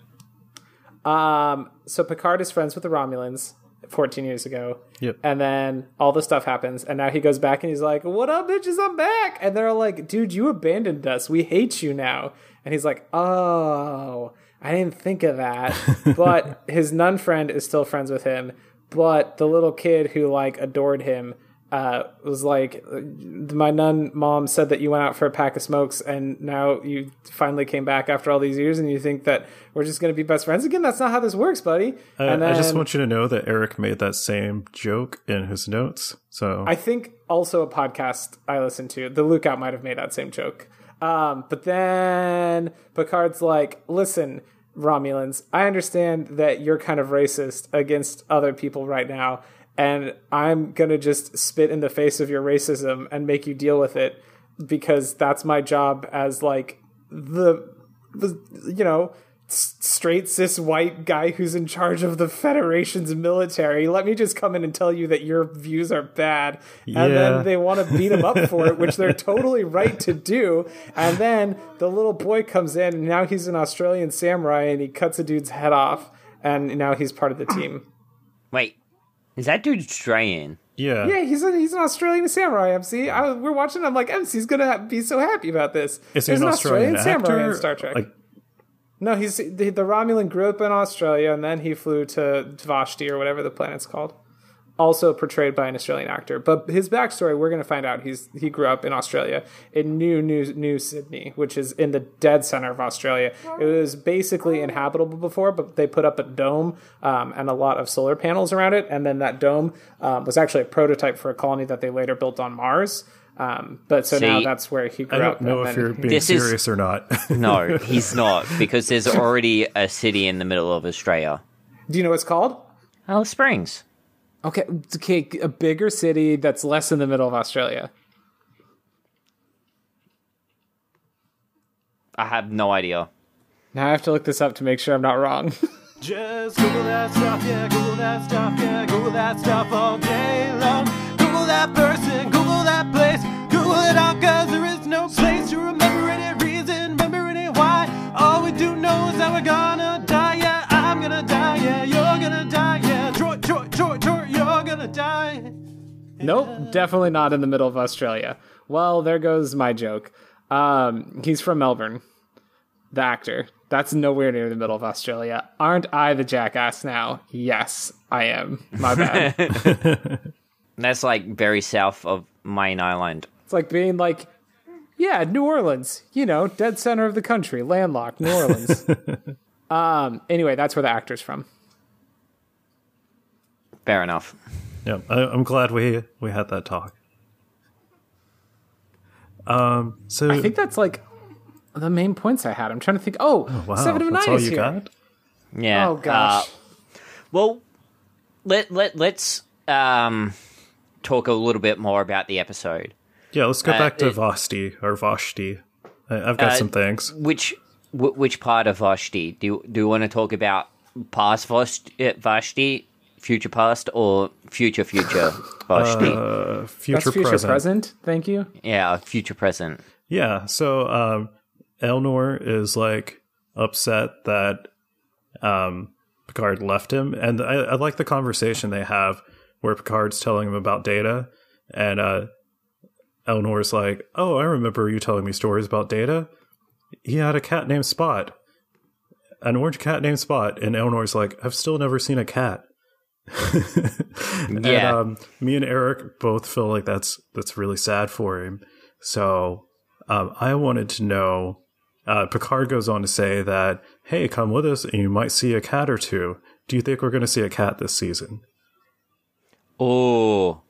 Um, so Picard is friends with the Romulans 14 years ago. Yep. And then all this stuff happens, and now he goes back and he's like, What up, bitches? I'm back. And they're all like, Dude, you abandoned us. We hate you now. And he's like, Oh, I didn't think of that. [laughs] but his nun friend is still friends with him. But the little kid who like adored him uh, was like, My nun mom said that you went out for a pack of smokes, and now you finally came back after all these years, and you think that we're just going to be best friends again. That's not how this works, buddy. I, and I just want you to know that Eric made that same joke in his notes. So I think also a podcast I listened to, the Lookout might have made that same joke. Um, but then Picard's like, listen, Romulans, I understand that you're kind of racist against other people right now, and I'm gonna just spit in the face of your racism and make you deal with it because that's my job as like the, the you know straight cis white guy who's in charge of the federation's military. Let me just come in and tell you that your views are bad. And Yeah. then they want to beat him up for it which they're [laughs] totally right to do. And then the little boy comes in and now he's an australian samurai and he cuts a dude's head off and now he's part of the team. Wait, is that dude Australian? yeah, yeah he's, a, he's an australian samurai mc I, we're watching i'm like mc's gonna be so happy about this is he There's an Australian, samurai actor? in star trek Like, No, he's the, the Romulan grew up in Australia and then he flew to Vashti or whatever the planet's called. Also portrayed by an Australian actor, but his backstory we're going to find out. He's he grew up in Australia in New New New Sydney, which is in the dead center of Australia. It was basically inhabitable before, but they put up a dome um, and a lot of solar panels around it, and then that dome um, was actually a prototype for a colony that they later built on Mars. Um, but so now that's where he grew I up. don't know if you're being This is- serious or not. [laughs] No, he's not because there's already a city in the middle of Australia. Do you know what it's called? Alice Springs. Okay, okay, a bigger city that's less in the middle of Australia. I have no idea. Now I have to look this up to make sure I'm not wrong. [laughs] Just Google that stuff, yeah, Google that stuff, yeah, Google that stuff all day long. Nope, definitely not in the middle of Australia. Well, there goes my joke. Um, he's from Melbourne, the actor. That's nowhere near the middle of Australia. Aren't I the jackass now? Yes, I am. My bad. [laughs] [laughs] That's like very south of Main Island. it's like being like, yeah, New Orleans, you know, dead center of the country, landlocked, New Orleans. [laughs] um, anyway, that's where the actor's from. Fair enough. Yeah, I, I'm glad we we had that talk. Um, so I think that's like the main points I had. I'm trying to think. Oh, wow, Seven of that's Nine all is you here. got. Yeah. Oh gosh. Uh, well, let let let's um talk a little bit more about the episode. Yeah, let's go Uh, back to it- Vashti or Vashti. I, I've got Uh, some things. Which wh- which part of Vashti do you, do you want to talk about? Past Vashti, uh, Vashti, future past, or future future [sighs] Vashti? Uh, That's future, future present. present. Thank you. yeah, future present. Yeah, so um, Elnor is like upset that um, Picard left him, and I, I like the conversation they have where Picard's telling him about Data, and uh, Elnor's like, "Oh, I remember you telling me stories about Data. He had a cat named Spot, an orange cat named Spot," and Elnor's like, "I've still never seen a cat." [laughs] And Yeah. um, me and Eric both feel like that's that's really sad for him. So um, I wanted to know. Uh, Picard goes on to say that, "Hey, come with us, and you might see a cat or two. Do you think we're going to see a cat this season?" Oh,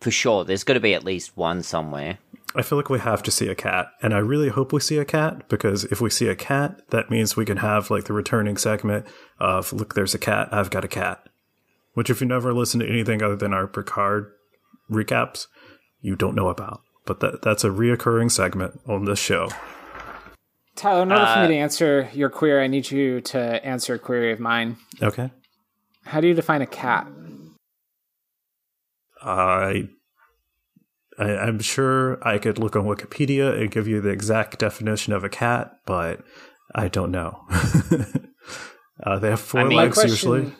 for sure. There's got to be at least one somewhere. I feel like we have to see a cat, and I really hope we see a cat because if we see a cat, that means we can have like the returning segment of "Look, there's a cat. I've got a cat." Which, if you never listen to anything other than our Picard recaps, you don't know about. But that that's a reoccurring segment on this show. Tyler, in order for Uh, me to answer your query, I need you to answer a query of mine. Okay. How do you define a cat? I, I I'm sure I could look on Wikipedia and give you the exact definition of a cat, but I don't know. [laughs] uh, they have four I mean- legs my usually.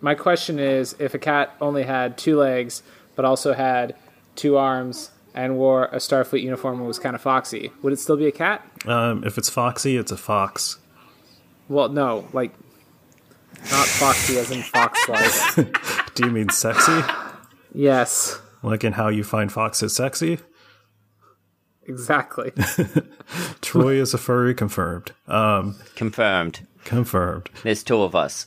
Question, my question is if a cat only had two legs, but also had two arms and wore a Starfleet uniform and was kind of foxy, would it still be a cat? Um, if it's foxy, it's a fox. Well, no, like not foxy as in fox [laughs] like. Do you mean sexy? yes, like in how you find foxes sexy? exactly. [laughs] [laughs] Troy is a furry, confirmed. Um, Confirmed. confirmed. There's two of us.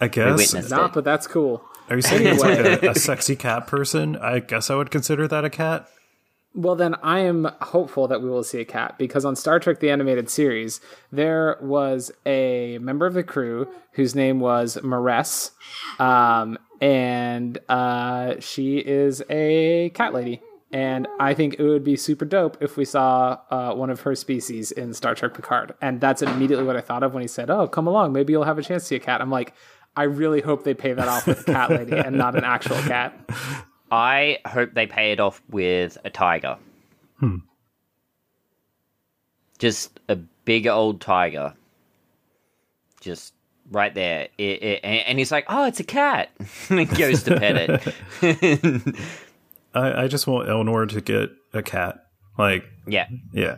I guess. witnessed not, but that's cool. Are you saying it's like a, a sexy cat person? I guess I would consider that a cat. Well, then I am hopeful that we will see a cat because on Star Trek the Animated Series, there was a member of the crew whose name was M'Ress, um, and uh, she is a cat lady. And I think it would be super dope if we saw uh, one of her species in Star Trek Picard. And that's immediately what I thought of when he said, Oh, come along. Maybe you'll have a chance to see a cat. I'm like, I really hope they pay that off with a cat lady and not an actual cat. [laughs] I hope they pay it off with a tiger. Hmm. Just a big old tiger. Just right there. It, it, and and he's like, oh, it's a cat. [laughs] and he goes to pet it. [laughs] I, I just want Elnor to get a cat. Like, yeah. yeah.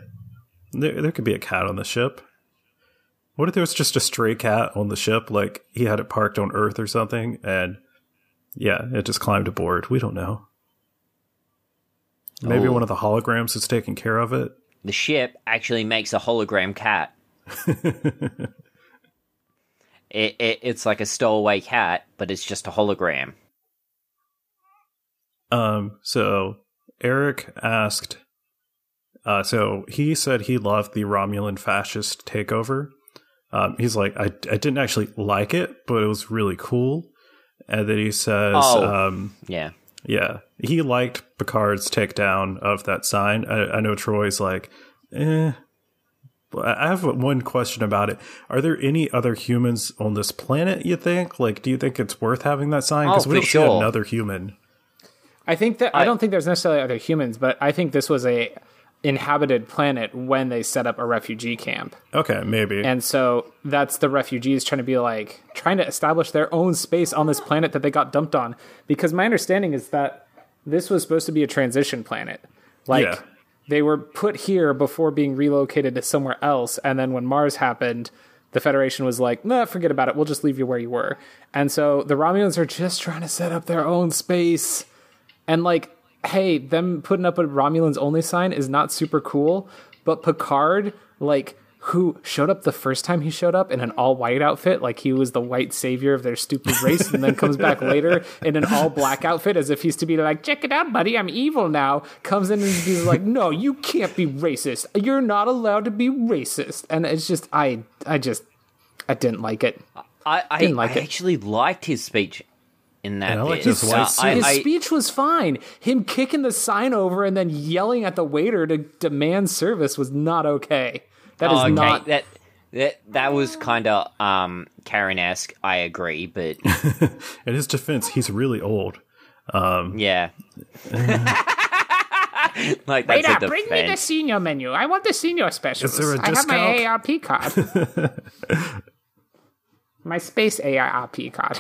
There, there could be a cat on the ship. What if there was just a stray cat on the ship? Like, he had it parked on Earth or something, and yeah, it just climbed aboard. We don't know. Maybe Oh. one of the holograms is taking care of it. The ship actually makes a hologram cat. [laughs] it, it, it's like a stowaway cat, but it's just a hologram. Um, so Eric asked, uh, so he said he loved the Romulan fascist takeover. Um, he's like, I, I didn't actually like it, but it was really cool. And then he says, Oh. um, Yeah. yeah, he liked Picard's takedown of that sign. I, I know Troy's like, eh, I have one question about it. Are there any other humans on this planet? You think? Like, do you think it's worth having that sign? Because Oh, we for don't see another human. I think that I, I- don't think there's necessarily other humans, but I think this was a inhabited planet when they set up a refugee camp. Okay, maybe. And so that's the refugees trying to be like trying to establish their own space on this planet that they got dumped on. Because my understanding is that this was supposed to be a transition planet. Like Yeah. they were put here before being relocated to somewhere else, and then when Mars happened, the Federation was like, nah, forget about it. We'll just leave you where you were. And so the Romulans are just trying to set up their own space. And like, hey, them putting up a Romulans only sign is not super cool, but Picard, like, who showed up the first time he showed up in an all white outfit, like he was the white savior of their stupid race, and then comes back later in an all black outfit as if he's to be like, check it out, buddy, I'm evil now. Comes in and he's like, no, you can't be racist. You're not allowed to be racist. And it's just, I, I just, I didn't like it. I, I, Didn't like I it. actually liked his speech in that And I liked bit. his white Uh, suit. I- His I- speech was fine. Him kicking the sign over and then yelling at the waiter to demand service was not okay. That is Oh, okay, not. that that that was kind of um Karen esque. I agree, but [laughs] In his defense, he's really old. yeah. [laughs] like that's Waiter, a bring me the senior menu. I want the senior specials. Is there a I have my discount? AARP card. [laughs] my space AARP card.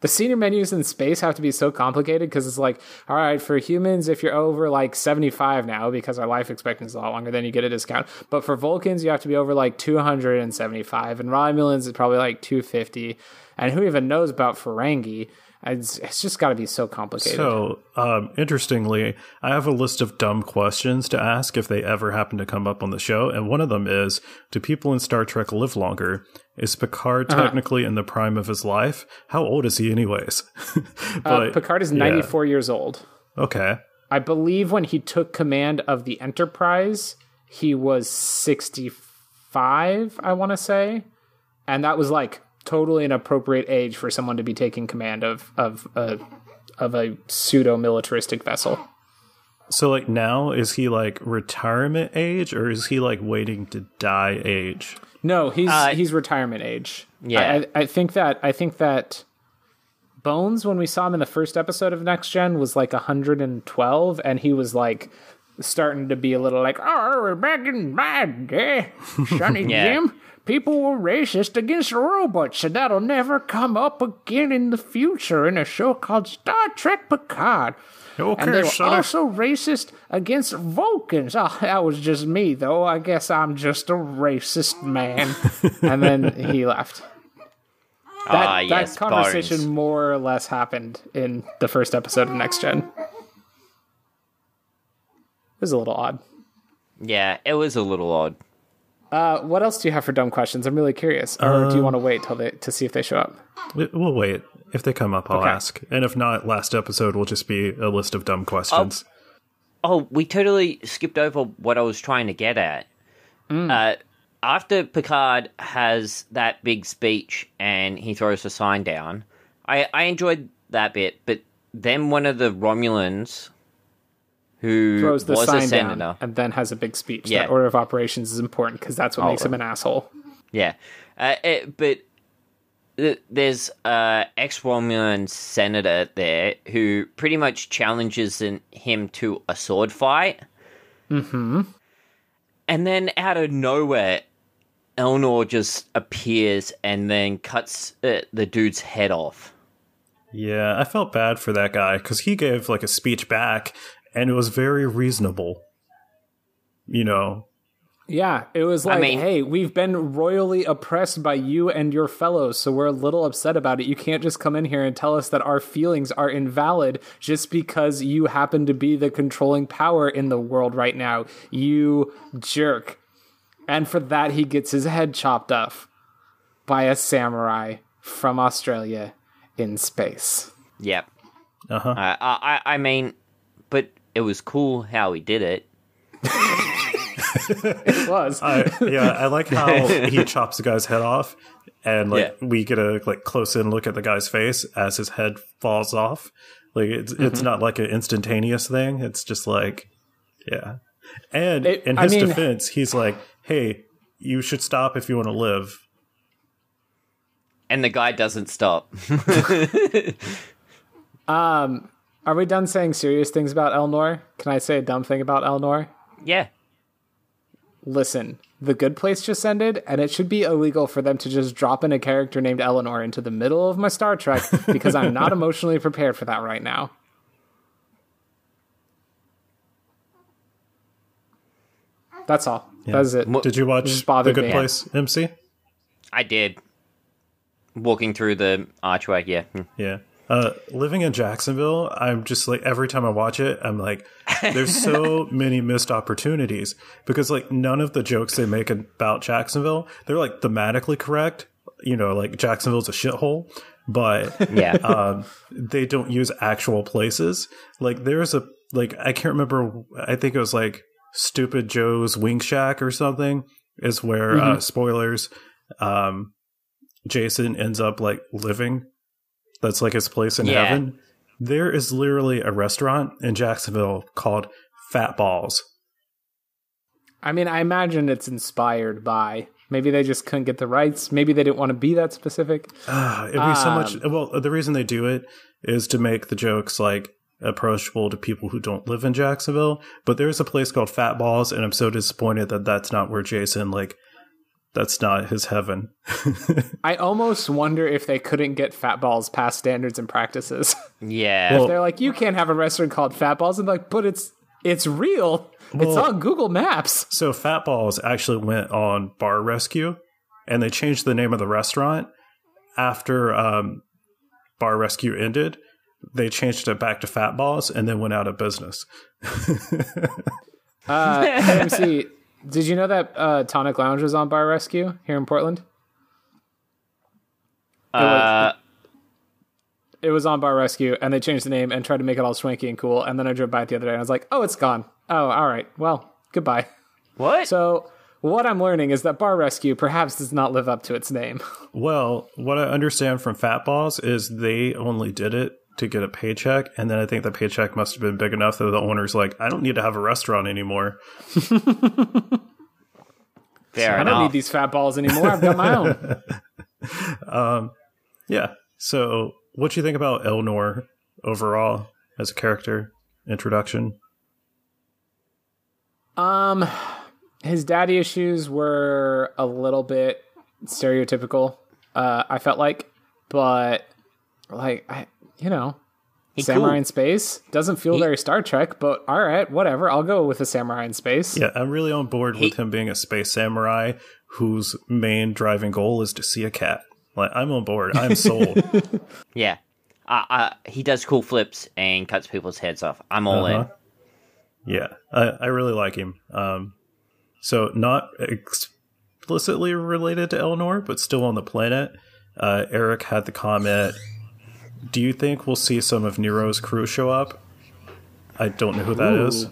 The senior menus in space have to be so complicated because it's like, all right, for humans, if you're over like 75 now, because our life expectancy is a lot longer, then you get a discount. But for Vulcans, you have to be over like 275, and Romulans is probably like 250. And who even knows about Ferengi? It's, it's just got to be so complicated. So, um, interestingly, I have a list of dumb questions to ask if they ever happen to come up on the show. And one of them is Do people in Star Trek live longer? Is Picard Uh-huh. technically in the prime of his life? How old is he, anyways? [laughs] Uh, Picard is yeah. 94 years old. Okay. I believe when he took command of the Enterprise, he was 65, I want to say. And that was like totally an appropriate age for someone to be taking command of of a of a pseudo militaristic vessel. So, like, now, is he like retirement age or is he like waiting to die age? No, he's Uh, he's retirement age. Yeah. I, I think that I think that Bones, when we saw him in the first episode of Next Gen, was like 112, and he was like starting to be a little like, "Oh, we're back in my day, Sonny Yeah. Jim. People were racist against robots, and that'll never come up again in the future in a show called Star Trek Picard." Okay, and they were Sonny. also racist against Vulcans. Oh, that was just me, though. I guess I'm just a racist man. [laughs] and then he left. That, Ah, that yes, conversation Bones. more or less happened in the first episode of Next Gen. It was a little odd. Yeah, it was a little odd. Uh, what else do you have for dumb questions? I'm really curious. Or do you want to wait till they to see if they show up? We- We'll wait. If they come up, I'll Okay. ask. And if not, last episode will just be a list of dumb questions. Oh, we totally skipped over what I was trying to get at. Uh, after Picard has that big speech and he throws the sign down, I, I enjoyed that bit, but then one of the Romulans who Throws the was a sign senator. down and then has a big speech. Yeah. That order of operations is important because that's what makes him an asshole. Yeah, uh, it, but th- there's a ex Romulan senator there who pretty much challenges in, him to a sword fight. Mm-hmm. And then out of nowhere, Elnor just appears and then cuts uh, the dude's head off. Yeah, I felt bad for that guy because he gave like a speech back and it was very reasonable. You know, Yeah, it was like, mean- hey, we've been royally oppressed by you and your fellows, so we're a little upset about it. You can't just come in here and tell us that our feelings are invalid just because you happen to be the controlling power in the world right now. You jerk. And for that, he gets his head chopped off by a samurai from Australia in space. Yep. Uh-huh. Uh, I, I I mean, but it was cool how he did it. [laughs] It was. I, yeah, I like how he [laughs] chops the guy's head off, and like Yeah. we get a like close in look at the guy's face as his head falls off. Like it's it's mm-hmm. not like an instantaneous thing. It's just like, yeah, And It- in I his mean- defense, he's like, "Hey, you should stop if you want to live." And the guy doesn't stop. [laughs] Um, Are we done saying serious things about Elnor? Can I say a dumb thing about Elnor? yeah. Listen, The Good Place just ended, and it should be illegal for them to just drop in a character named Eleanor into the middle of my Star Trek because I'm not [laughs] emotionally prepared for that right now. That's all. That's it. Did you watch Just The Good me. Place, MC? I did. Walking through the archway, yeah. Hmm. Yeah. Uh, living in Jacksonville, I'm just like every time I watch it, I'm like, there's so [laughs] many missed opportunities because like none of the jokes they make about Jacksonville, they're like thematically correct. You know, like Jacksonville's a shithole, but [laughs] Yeah. um, they don't use actual places. Like there's a like I can't remember. I think it was like Stupid Joe's Wing Shack or something. Is where uh, spoilers. Um, Jason ends up like living. That's like his place in Yeah. heaven. There is literally a restaurant in Jacksonville called Fat Balls. I mean, I imagine it's inspired by. Maybe they just couldn't get the rights. Maybe they didn't want to be that specific. Ah, It'd be so much. Um, Well, the reason they do it is to make the jokes like approachable to people who don't live in Jacksonville. But there's a place called Fat Balls, and I'm so disappointed that that's not where Jason like. That's not his heaven. [laughs] I almost wonder if they couldn't get Fat Balls past standards and practices. [laughs] Yeah. Well- They're like, you can't have a restaurant called Fat Balls, and like, but it's it's real. it's on Google Maps. So Fat Balls actually went on Bar Rescue, and they changed the name of the restaurant after um, Bar Rescue ended. They changed it back to Fat Balls, and then went out of business. [laughs] Uh, AMC, did you know that uh, Tonic Lounge was on Bar Rescue here in Portland? uh, It was on Bar Rescue, and they changed the name and tried to make it all swanky and cool. And then I drove by it the other day, and I was like, "Oh, it's gone. Oh, all right. Well, goodbye." what? So what I'm learning is that Bar Rescue perhaps does not live up to its name. [laughs] Well, what I understand from Fat Balls is they only did it to get a paycheck, and then I think the paycheck must have been big enough that the owner's like, I don't need to have a restaurant anymore. [laughs] Fair I don't need these fat balls anymore. I've got my own. [laughs] Yeah. So, what do you think about Elnor overall as a character introduction? Um, his daddy issues were a little bit stereotypical. Uh, I felt like, but like I, you know, He samurai cool. in space doesn't feel He- very Star Trek. But all right, whatever. I'll go with a samurai in space. Yeah, I'm really on board with him being a space samurai whose main driving goal is to see a cat. Like, I'm on board. I'm sold. [laughs] Yeah. Uh, uh, he does cool flips and cuts people's heads off. I'm all Uh-huh. yeah, I, I really like him. Um, so not explicitly related to Elnor, but still on the planet. Uh, Eric had the comment. Do you think we'll see some of Nero's crew show up? I don't know who that is. Ooh.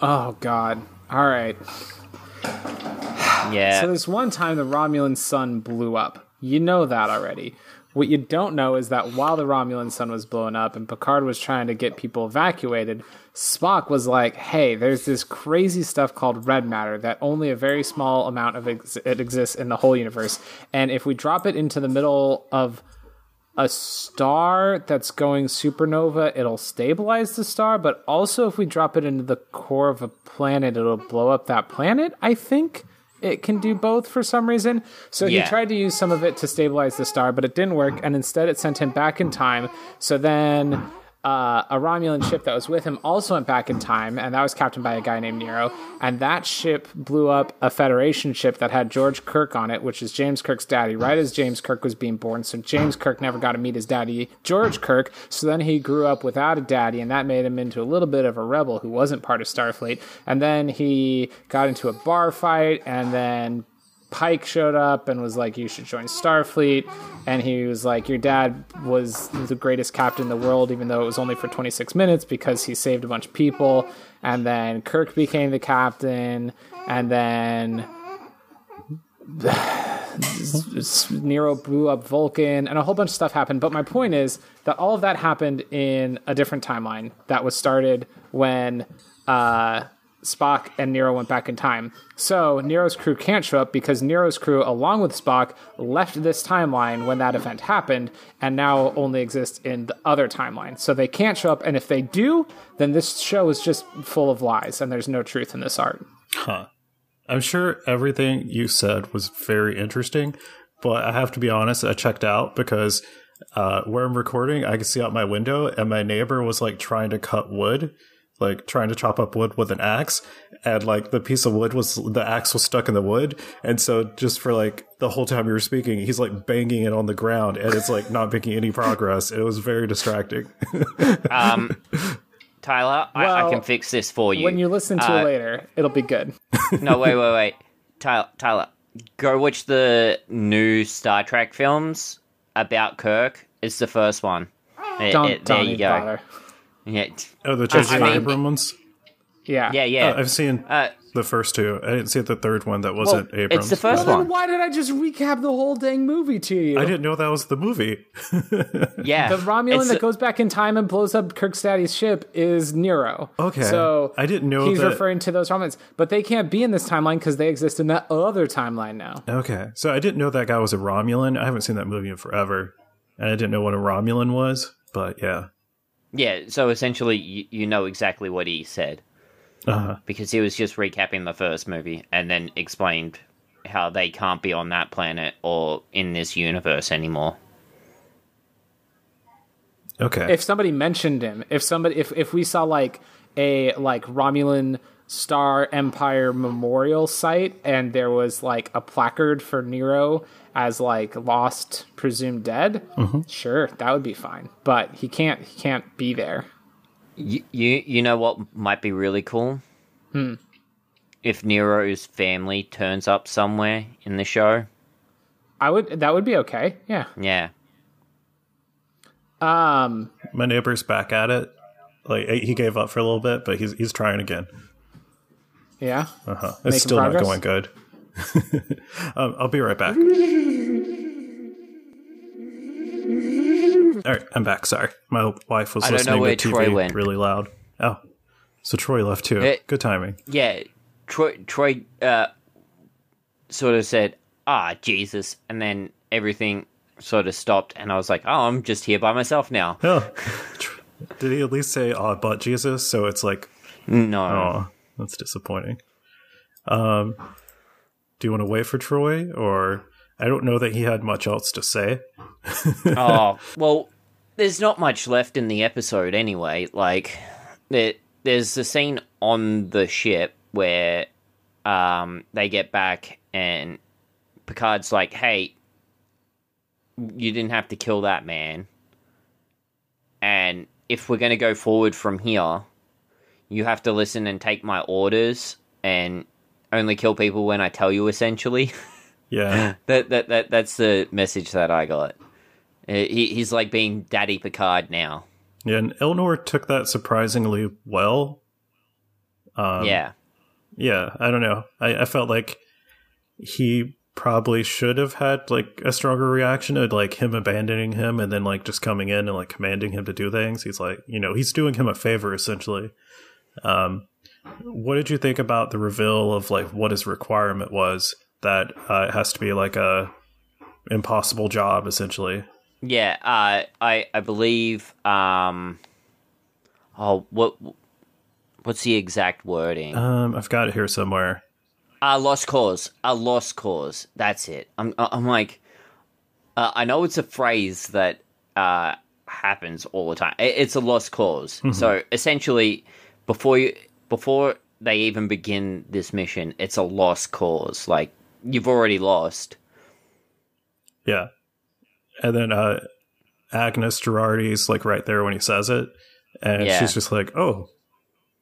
Oh God. All right. Yeah. So there's one time the Romulan sun blew up. You know that already. What you don't know is that while the Romulan sun was blowing up and Picard was trying to get people evacuated, Spock was like, "Hey, there's this crazy stuff called red matter that only a very small amount of ex- it exists in the whole universe, and if we drop it into the middle of a star that's going supernova, it'll stabilize the star, but also if we drop it into the core of a planet, it'll blow up that planet, I think. It can do both for some reason. So he tried to use some of it to stabilize the star, but it didn't work, and instead it sent him back in time. So then uh, a Romulan ship that was with him also went back in time, and that was captained by a guy named Nero. And that ship blew up a Federation ship that had George Kirk on it, which is James Kirk's daddy, right as James Kirk was being born. So James Kirk never got to meet his daddy, George Kirk. So then he grew up without a daddy, and that made him into a little bit of a rebel who wasn't part of Starfleet. And then he got into a bar fight, and then Pike showed up and was like, "You should join Starfleet." And he was like, "Your dad was the greatest captain in the world, even though it was only for 26 minutes because he saved a bunch of people." And then Kirk became the captain, and then [sighs] Nero blew up Vulcan, and a whole bunch of stuff happened. But my point is that all of that happened in a different timeline that was started when uh, Spock and Nero went back in time. So Nero's crew can't show up because Nero's crew, along with Spock, left this timeline when that event happened and now only exists in the other timeline. So they can't show up. And if they do, then this show is just full of lies and there's no truth in this art. Huh. I'm sure everything you said was very interesting, but I have to be honest, I checked out because uh, where I'm recording, I can see out my window, and my neighbor was like trying to cut wood, like trying to chop up wood with an axe, and like the piece of wood was the axe was stuck in the wood, and so just for like the whole time you were speaking, he's like banging it on the ground, and it's like not making any progress. It was very distracting. [laughs] Um, Tyler, I, I can fix this for you. When you listen to Uh, it later, it'll be good. [laughs] no, wait, wait, wait. Tyler, Tyler, go watch the new Star Trek films about Kirk. It's the first one. It- Don't, it- there don't you go. bother. Yeah, oh, the J.J. I mean- Abrams ones. Yeah. yeah, yeah. Oh, I've seen uh, the first two. I didn't see the third one that wasn't Abrams. it's the first Well, one. then why did I just recap the whole dang movie to you? I didn't know that was the movie. [laughs] Yeah, The Romulan that goes back in time and blows up Kirk's daddy's ship is Nero. Okay. So I didn't know he's that- referring to those Romulans, but they can't be in this timeline because they exist in that other timeline now. Okay, so I didn't know that guy was a Romulan. I haven't seen that movie in forever, and I didn't know what a Romulan was. But yeah, Yeah, so essentially, you, you know exactly what he said uh, because he was just recapping the first movie and then explained how they can't be on that planet or in this universe anymore. okay. If somebody mentioned him, if somebody, if if we saw like a like Romulan Star Empire memorial site and there was like a placard for Nero as like lost, presumed dead, sure, that would be fine. But he can't, he can't be there. You, you, you know what might be really cool? Hmm. If Nero's family turns up somewhere in the show. I would, that would be okay. Yeah. Yeah. Um. My neighbor's back at it. Like he gave up for a little bit, but he's he's trying again. Yeah. Uh huh. It's Making still progress? not going good. [laughs] um, I'll be right back. All right, I'm back. Sorry, my wife was I don't know listening to Troy TV went. really loud. Oh, so Troy left too. Eh. Good timing. Yeah. Troy, Troy uh, sort of said, ah, Jesus. And then everything sort of stopped. And I was like, oh, I'm just here by myself now. Oh, [laughs] did he at least say "Oh, but Jesus"? So it's like, No. oh, that's disappointing. Um, do you want to wait for Troy, or I don't know that he had much else to say. [laughs] oh, well, there's not much left in the episode anyway. Like, there, there's the scene on the ship where um, they get back and Picard's like, hey, you didn't have to kill that man. And if we're going to go forward from here, you have to listen and take my orders and only kill people when I tell you, essentially. [laughs] Yeah, that, that, that That's the message that I got. Uh, He, he's like being Daddy Picard now. yeah, and Elnor took that surprisingly well. Um, yeah. yeah, I don't know. I, I felt like he probably should have had like a stronger reaction to like him abandoning him and then like just coming in and like commanding him to do things. He's like, you know, he's doing him a favor essentially. Um, what did you think about the reveal of like what his requirement was? That uh, it has to be like a impossible job essentially. Yeah, uh, I I believe. Um, oh, what what's the exact wording? Um, I've got it here somewhere. A lost cause. A lost cause. That's it. I'm I'm like, uh, I know it's a phrase that uh, happens all the time. It's a lost because So essentially, before you before they even begin this mission, it's a lost cause. Like you've already lost. Yeah. And then uh Agnes Jurati's like right there when he says it. And Yeah. she's just like, oh,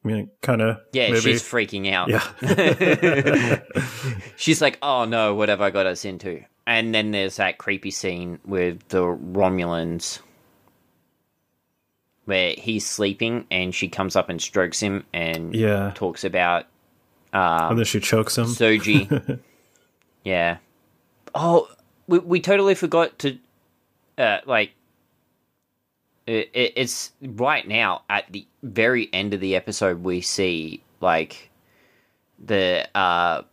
I mean, kind of. Yeah, maybe. she's freaking out. Yeah. [laughs] She's like, "Oh no, what have I got us into?" And then there's that creepy scene with the Romulans where he's sleeping and she comes up and strokes him and yeah. talks about um, And then she chokes him. Soji. [laughs] yeah. Oh, we we totally forgot to uh like it, it, it's right now at the very end of the episode we see like the uh,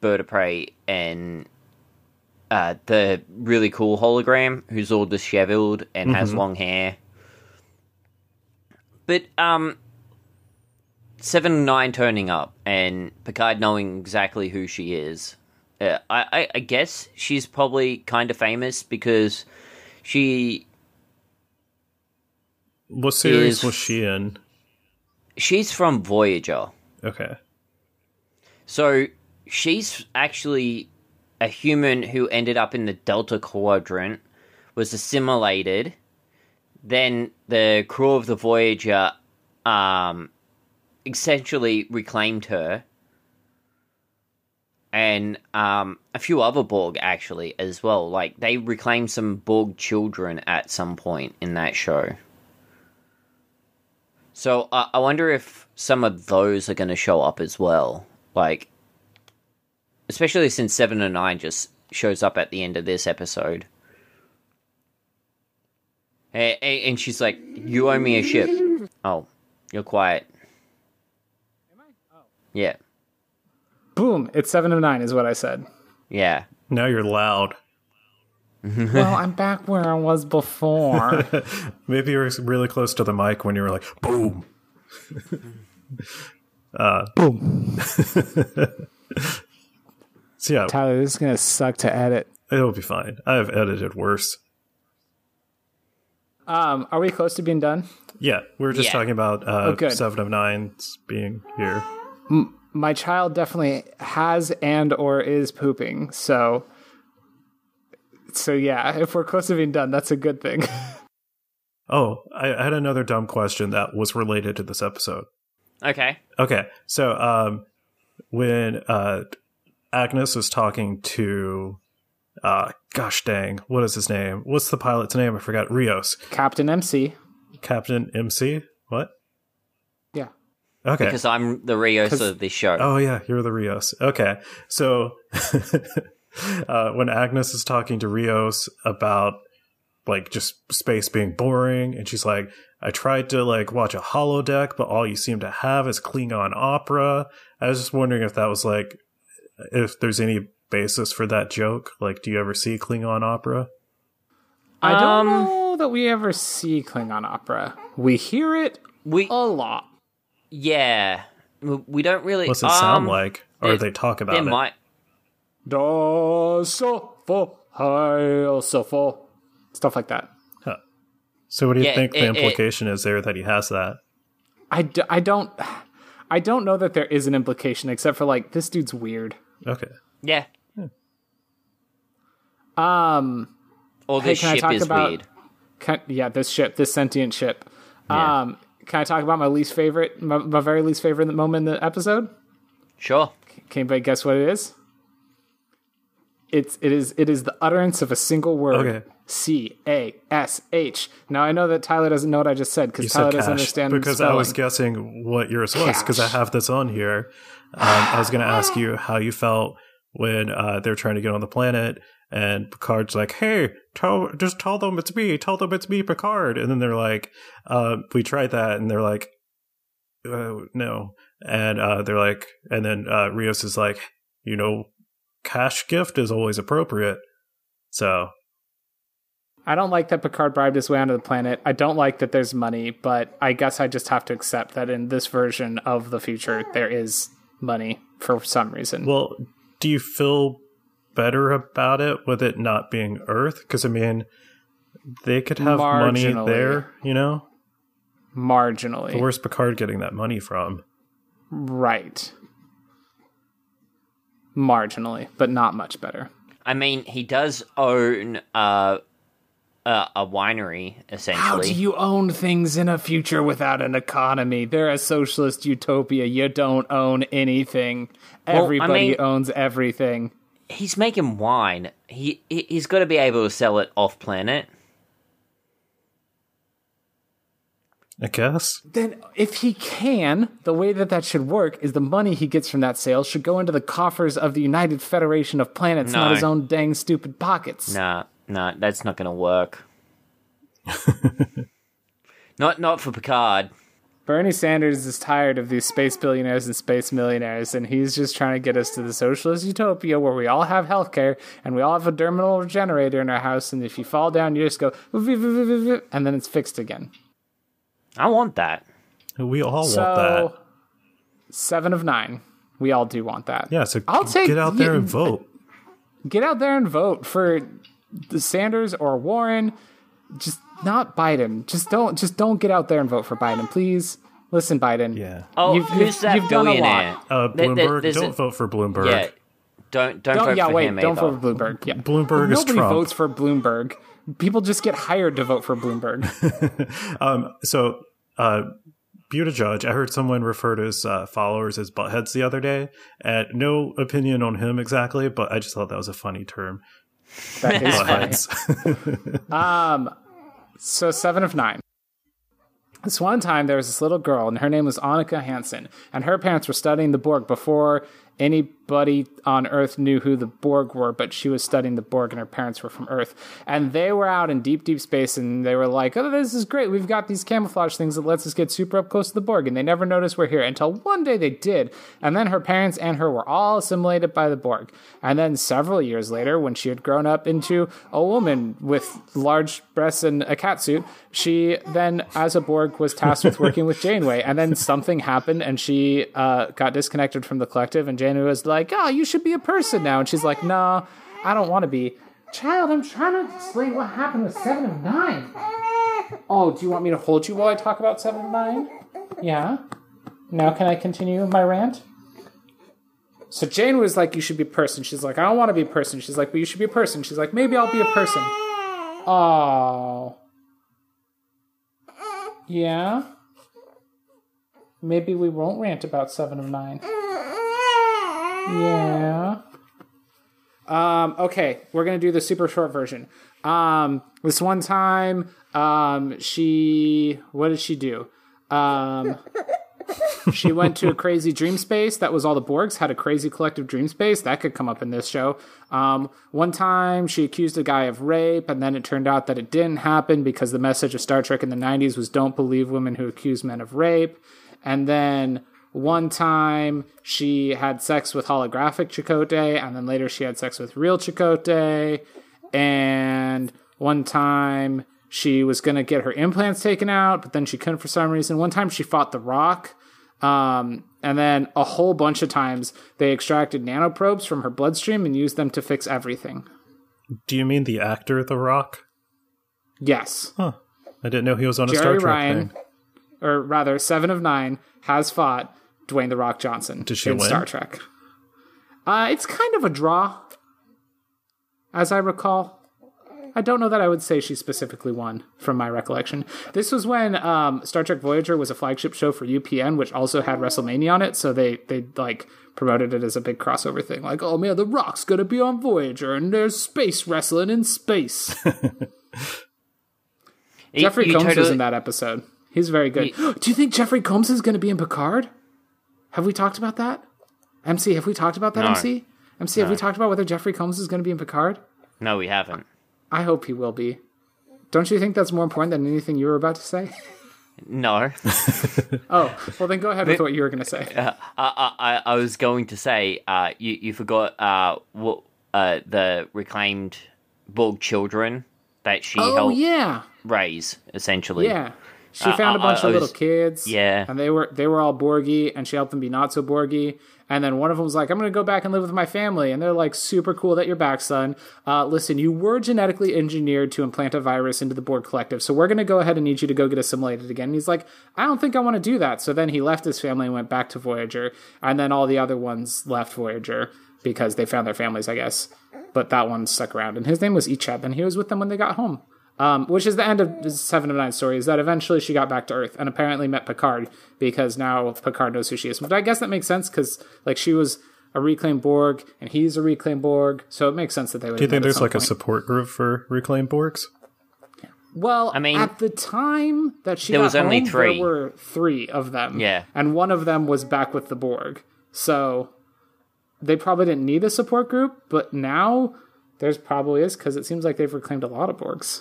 bird of prey and uh, the really cool hologram who's all disheveled and has long hair. But um, seven of nine turning up and Picard knowing exactly who she is. Uh, I, I I guess she's probably kind of famous because she What series Is- was she in? she's from Voyager. Okay. So she's actually a human who ended up in the Delta Quadrant, was assimilated. Then the crew of the Voyager um, essentially reclaimed her. And um, a few other Borg actually as well. Like they reclaimed some Borg children at some point in that show. So uh, I wonder if some of those are going to show up as well. Like, especially since Seven of Nine just shows up at the end of this episode, A- a- and she's like, "You owe me a ship." Oh, you're quiet. Am I? Oh. Yeah, Boom! It's seven of nine, is what I said. yeah. Now you're loud. [laughs] well, I'm back where I was before. [laughs] Maybe you were really close to the mic when you were like, boom. [laughs] uh, Boom. So yeah, Tyler, this is gonna suck to edit. it'll be fine. I have edited worse. Um, are we close to being done? Yeah, we were just Yeah. talking about uh, Oh, good. Seven of Nines being here. My child definitely has and or is pooping, so so yeah, [laughs] if we're close to being done, that's a good thing. [laughs] Oh, I, I had another dumb question that was related to this episode. Okay. Okay, so um, when uh, Agnes is talking to, uh, gosh dang, what is his name? What's the pilot's name? I forgot. Rios, Captain MC. Captain MC. What? Yeah. Okay. Because I'm the Rios of this show. Oh yeah, you're the Rios. Okay, so [laughs] uh, when Agnes is talking to Rios about like just space being boring, and she's like, "I tried to like watch a holodeck, but all you seem to have is Klingon opera." I was just wondering if that was like, if there's any basis for that joke. Like, do you ever see Klingon opera? I don't Um, know that we ever see Klingon opera. We hear it we a lot. yeah. We we don't really. What's it sound um, like, or there- they talk about There it? might. Do so fo hi so fo stuff like that. So, what do you Yeah, think the it- it- implication is there that he has that? I, d- I don't [sighs] I don't know that there is an implication except for like this dude's weird. Okay. Yeah. Um Or Hey, this can I ship talk is about- weird. can, yeah, this ship, this sentient ship. Yeah. Um can I talk about my least favorite my, my very least favorite moment in the episode? Sure. Can anybody guess what it is? It's it is it is the utterance of a single word. Okay. C A S H. Now I know that Tyler doesn't know what I just said because Tyler said doesn't cash understand because spelling. I was guessing what yours was because I have this on here. Um, I was going to ask you how you felt when uh, they're trying to get on the planet, and Picard's like, "Hey, tell just tell them it's me. Tell them it's me, Picard." And then they're like, uh, "We tried that," and they're like, uh, "No." And uh, they're like, and then uh, Rios is like, "You know, cash gift is always appropriate." So I don't like that Picard bribed his way onto the planet. I don't like that there's money, but I guess I just have to accept that in this version of the future there is money for some reason. Well, do you feel better about it with it not being Earth? Because I mean, they could have money there, you know. Marginally. Where's Picard getting that money from? right. Marginally, but not much better. I mean, he does own uh, uh, a winery, essentially. How do you own things in a future without an economy? They're a socialist utopia. You don't own anything. Well, I Everybody mean- owns everything. He's making wine. He he- he's got to be able to sell it off planet. I guess. Then, if he can, the way that that should work is the money he gets from that sale should go into the coffers of the United Federation of Planets, not his own dang stupid pockets. Nah, nah, that's not going to work. [laughs] not not for Picard. Bernie Sanders is tired of these space billionaires and space millionaires, and he's just trying to get us to the socialist utopia where we all have healthcare and we all have a dermal generator in our house, and if you fall down, you just go, and then it's fixed again. I want that. We all So, want that. seven of nine. We all do want that. Yeah, so I'll take- get out there and vote. Get out there and vote for the Sanders or Warren. Just not Biden. Just don't. Just don't get out there and vote for Biden, please. Listen, Biden. Yeah. Oh, You've- who's that you've done a lot. billionaire? Uh, There- there- Bloomberg, don't a- vote for Bloomberg. Yeah. Don't don't, Don't, vote yeah, for wait. him Don't either. vote for Bloomberg. Yeah. Bloomberg is Nobody votes for Bloomberg. People just get hired to vote for Bloomberg. [laughs] um, So, uh, Buttigieg, I heard someone refer to his uh, followers as buttheads the other day. And no opinion on him exactly, but I just thought that was a funny term. That is funny. Buttheads. [laughs] Um, so seven of nine. This one time, there was this little girl, and her name was Annika Hansen, and her parents were studying the Borg before anybody on Earth knew who the Borg were, but she was studying the Borg, and her parents were from Earth. And they were out in deep, deep space, and they were like, oh, this is great. We've got these camouflage things that lets us get super up close to the Borg, and they never noticed we're here until one day they did. And then her parents and her were all assimilated by the Borg. And then several years later, when she had grown up into a woman with large breasts and a cat suit, she then, as a Borg, was tasked with working with Janeway. And then something happened, and she uh, got disconnected from the collective. And Janeway was like, "Oh, you should be a person now." And she's like, "No, I don't want to be." Child, I'm trying to explain what happened with Seven of Nine. Oh, do you want me to hold you while I talk about Seven of Nine? Yeah. Now can I continue my rant? So Jane was like, "You should be a person." She's like, "I don't want to be a person." She's like, "But you should be a person." She's like, "Maybe I'll be a person." Oh. Yeah. Maybe we won't rant about Seven of Nine. Yeah. Um, okay, we're gonna do the super short version. Um, this one time, um, she what did she do? Um, [laughs] she went to a crazy dream space. That was all the Borgs had a crazy collective dream space. That could come up in this show. Um, one time she accused a guy of rape, and then it turned out that it didn't happen because the message of Star Trek in the 90s was don't believe women who accuse men of rape. And then one time she had sex with holographic Chakotay, and then later she had sex with real Chakotay. And one time she was going to get her implants taken out, but then she couldn't for some reason. One time she fought The Rock. Um, and then a whole bunch of times they extracted nanoprobes from her bloodstream and used them to fix everything. Do you mean the actor The Rock? Yes. Huh. I didn't know he was on a Star Trek Ryan, thing. or rather, Seven of Nine, has fought Dwayne The Rock Johnson Did she in win? Star Trek. Uh, it's kind of a draw, as I recall. I don't know that I would say she specifically won from my recollection. This was when um, Star Trek Voyager was a flagship show for UPN, which also had WrestleMania on it. So they they like promoted it as a big crossover thing. Like, oh man, The Rock's gonna be on Voyager, and there's space wrestling in space. [laughs] Jeffrey you Combs was in that episode. He's very good. [gasps] Do you think Jeffrey Combs is going to be in Picard? Have we talked about that? MC, have we talked about that, No. MC? MC, have we talked about whether Jeffrey Combs is going to be in Picard? No, we haven't. I hope he will be. Don't you think that's more important than anything you were about to say? [laughs] No, [laughs] Oh, well then go ahead with what you were going to say. I, [laughs] I, I- I was going to say, uh, you, you forgot uh, what uh, the reclaimed Borg children that she Oh helped yeah, raise, essentially. yeah. She Uh, found a bunch I of little kids. Yeah. and they were they were all Borgy, and she helped them be not so Borgy. And then one of them was like, "I'm going to go back and live with my family," and they're like, "Super cool that you're back, son. Uh, listen, you were genetically engineered to implant a virus into the Borg collective, so we're going to go ahead and need you to go get assimilated again." And he's like, "I don't think I want to do that." So then he left his family and went back to Voyager, and then all the other ones left Voyager because they found their families, I guess. But that one stuck around, and his name was Icheb, and he was with them when they got home. Um, which is the end of Seven of Nine story, is that eventually she got back to Earth and apparently met Picard because now Picard knows who she is. But I guess that makes sense because like she was a reclaimed Borg and he's a reclaimed Borg, so it makes sense that they would. Do you think there's like a support group for reclaimed Borgs? Well, I mean- at the time that she There got was only three. There were three of them. Yeah. and one of them was back with the Borg, so they probably didn't need a support group. But now there's probably is because it seems like they've reclaimed a lot of Borgs.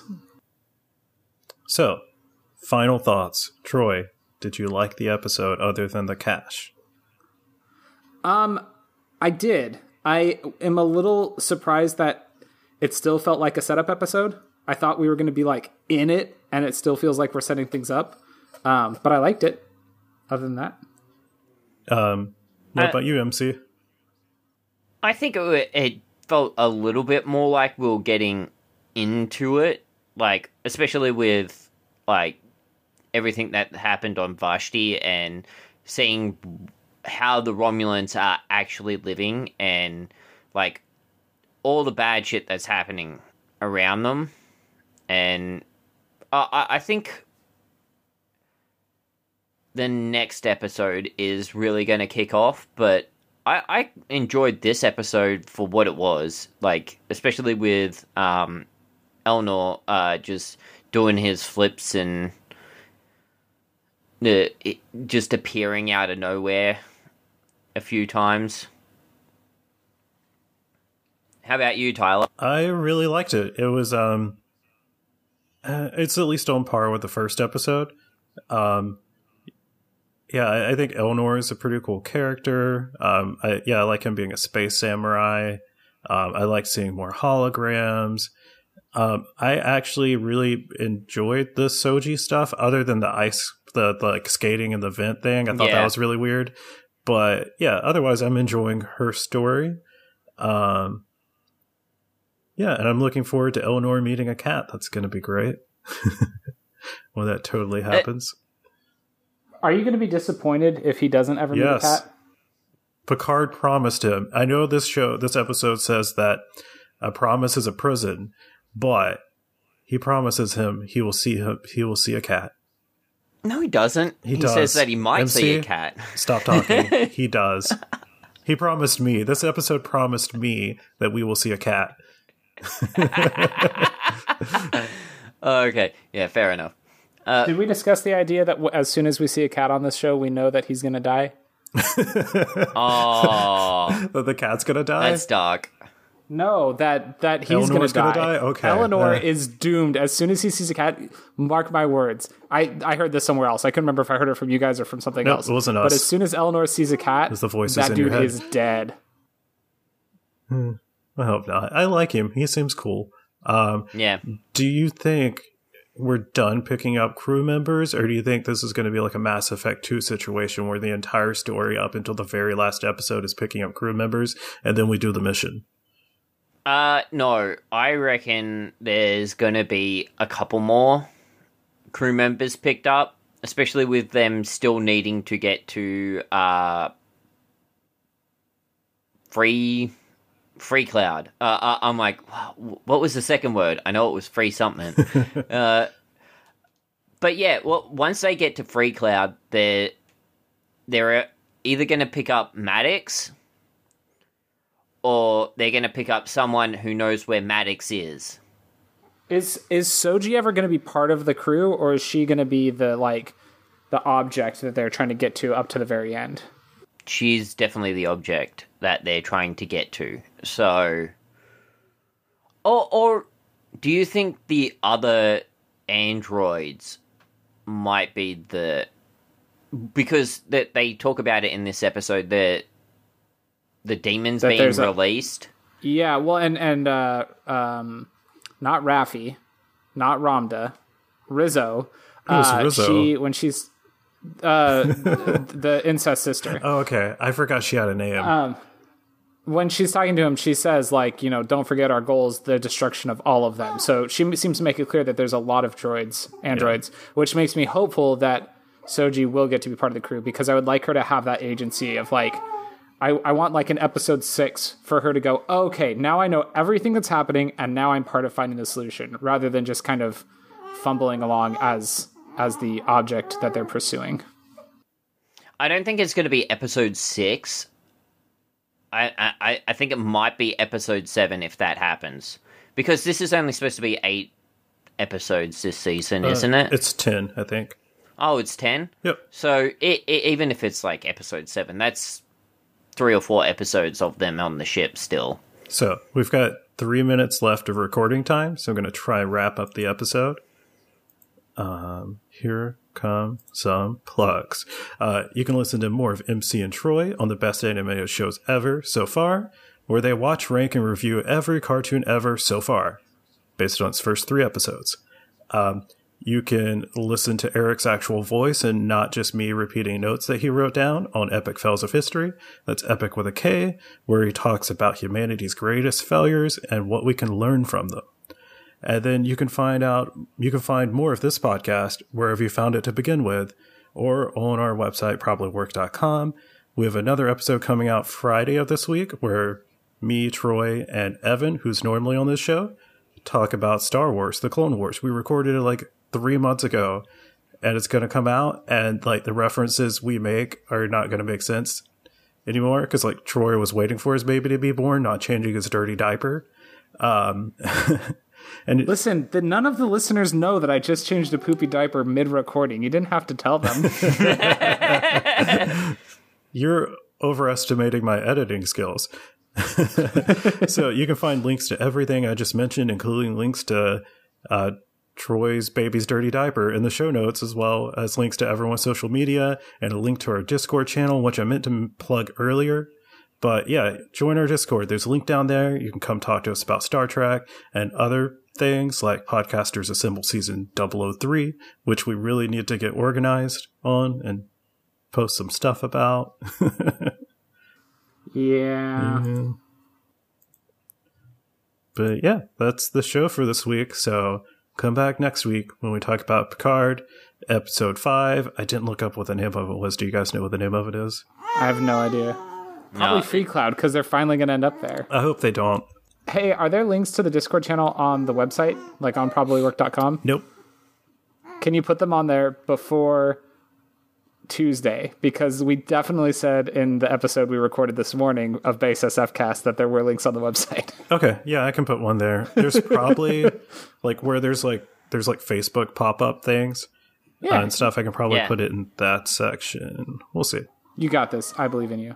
So, final thoughts. Troy, Did you like the episode other than the cash? Um, I did. I am a little surprised that it still felt like a setup episode. I thought we were going to be like in it, and it still feels like we're setting things up. Um, but I liked it. Other than that, Um, what Uh, about you, MC? I think it, it felt a little bit more like we were getting into it, like especially with like everything that happened on Vashti and seeing how the Romulans are actually living and like all the bad shit that's happening around them, and I I, think the next episode is really going to kick off, but I, I enjoyed this episode for what it was, like especially with um, Elnor uh, just doing his flips and uh, just appearing out of nowhere a few times. How about you, Tyler? I really liked it. It was um uh, it's at least on par with the first episode. Um yeah, I, I think Elnor is a pretty cool character. Um I yeah, I like him being a space samurai. Um I like seeing more holograms. Um I actually really enjoyed the Soji stuff other than the ice the, the like skating and the vent thing. I thought Yeah. that was really weird. But yeah, otherwise I'm enjoying her story. Um yeah, and I'm looking forward to Elnor meeting a cat. That's going to be great [laughs] when that totally happens. are you going to be disappointed if he doesn't ever meet a cat? Picard promised him. I know this show, this episode says that a promise is a prison, but he promises him he will see him. He will see a cat. No, he doesn't. He He, does. says that he might see a cat. Stop talking. [laughs] he does. He promised me. This episode promised me that we will see a cat. [laughs] Okay, yeah, fair enough. Uh, Did we discuss the idea that w- as soon as we see a cat on this show, we know that he's going to die? [laughs] Oh, That the cat's gonna die. that's dark. No, that that he's going to die. die? Okay. Elnor Uh. is doomed as soon as he sees a cat. Mark my words. I I heard this somewhere else. I couldn't remember if I heard it from you guys or from something Nope, else. it wasn't us. But as soon as Elnor sees a cat, the voices that in your dude is dead. I hope not. I like him. He seems cool. Um, Yeah. do you think we're done picking up crew members, or do you think this is going to be like a Mass Effect 2 situation where the entire story up until the very last episode is picking up crew members and then we do the mission? Uh, no, I reckon there's gonna be a couple more crew members picked up, especially with them still needing to get to uh free Freecloud. Uh, I, I'm like, what was the second word? I know it was free something. [laughs] uh, but yeah, well, once they get to Freecloud, they're they're either gonna pick up Maddox or they're going to pick up someone who knows where Maddox is. Is is Soji ever going to be part of the crew, or is she going to be the like the object that they're trying to get to up to the very end? She's definitely the object that they're trying to get to. So, or or do you think the other androids might be the because that they talk about it in this episode that the demons That being there's a- released. Yeah, well, and and uh, um, not Raffi, not Ramdha, Rizzo. Who's uh, Rizzo? She when she's uh, [laughs] the incest sister. Oh, okay. I forgot she had a name. Um, When she's talking to him, she says like, you know, don't forget our goals, the destruction of all of them. So she seems to make it clear that there's a lot of droids, androids, which makes me hopeful that Soji will get to be part of the crew because I would like her to have that agency of like. I, I want like an episode six for her to go, okay, now I know everything that's happening and now I'm part of finding the solution rather than just kind of fumbling along as as the object that they're pursuing. I don't think it's going to be episode six. I, I I think it might be episode seven if that happens, because this is only supposed to be eight episodes this season, uh, isn't it? It's 10, I think. oh, it's ten. Yep. So it, it, even if it's like episode seven, that's three or four episodes of them on the ship still. So we've got three minutes left of recording time, so I'm going to try wrap up the episode. Um, here come some plugs. Uh, you can listen to more of MC and Troy on the best animated shows ever so far, where they watch, rank, and review every cartoon ever so far, based on its first three episodes. Um, you can listen to Eric's actual voice and not just me repeating notes that he wrote down on Epic Fails of History. That's Epic with a K, where he talks about humanity's greatest failures and what we can learn from them. And then you can find out, you can find more of this podcast wherever you found it to begin with, or on our website, probablywork.com. We have another episode coming out Friday of this week where me, Troy, and Evan, who's normally on this show, talk about Star Wars, the Clone Wars. We recorded it like three months ago and it's going to come out and like the references we make are not going to make sense anymore because like Troy was waiting for his baby to be born, not changing his dirty diaper. Um, [laughs] and Listen, the, none of the listeners know that I just changed a poopy diaper mid recording. You didn't have to tell them. [laughs] you're overestimating my editing skills. [laughs] so you can find links to everything I just mentioned, including links to uh, Troy's baby's dirty diaper in the show notes, as well as links to everyone's social media and a link to our Discord channel, which I meant to plug earlier. But yeah, join our Discord. There's a link down there. You can come talk to us about Star Trek and other things like Podcasters Assemble Season 003, which we really need to get organized on and post some stuff about. [laughs] yeah. But yeah, that's the show for this week. So come back next week when we talk about Picard, episode five. I didn't look up what the name of it was. Do you guys know what the name of it is? I have no idea. Probably No. Freecloud because they're finally going to end up there. I hope they don't. Hey, are there links to the Discord channel on the website, like on probablywork.com? Nope. Can you put them on there before Tuesday? Because we definitely said in the episode we recorded this morning of Base SF Cast that there were links on the website. [laughs] Okay, yeah, I can put one there. There's probably [laughs] like where there's like there's like Facebook pop up things uh, and stuff. I can probably Yeah. put it in that section. We'll see. you got this. I believe in you.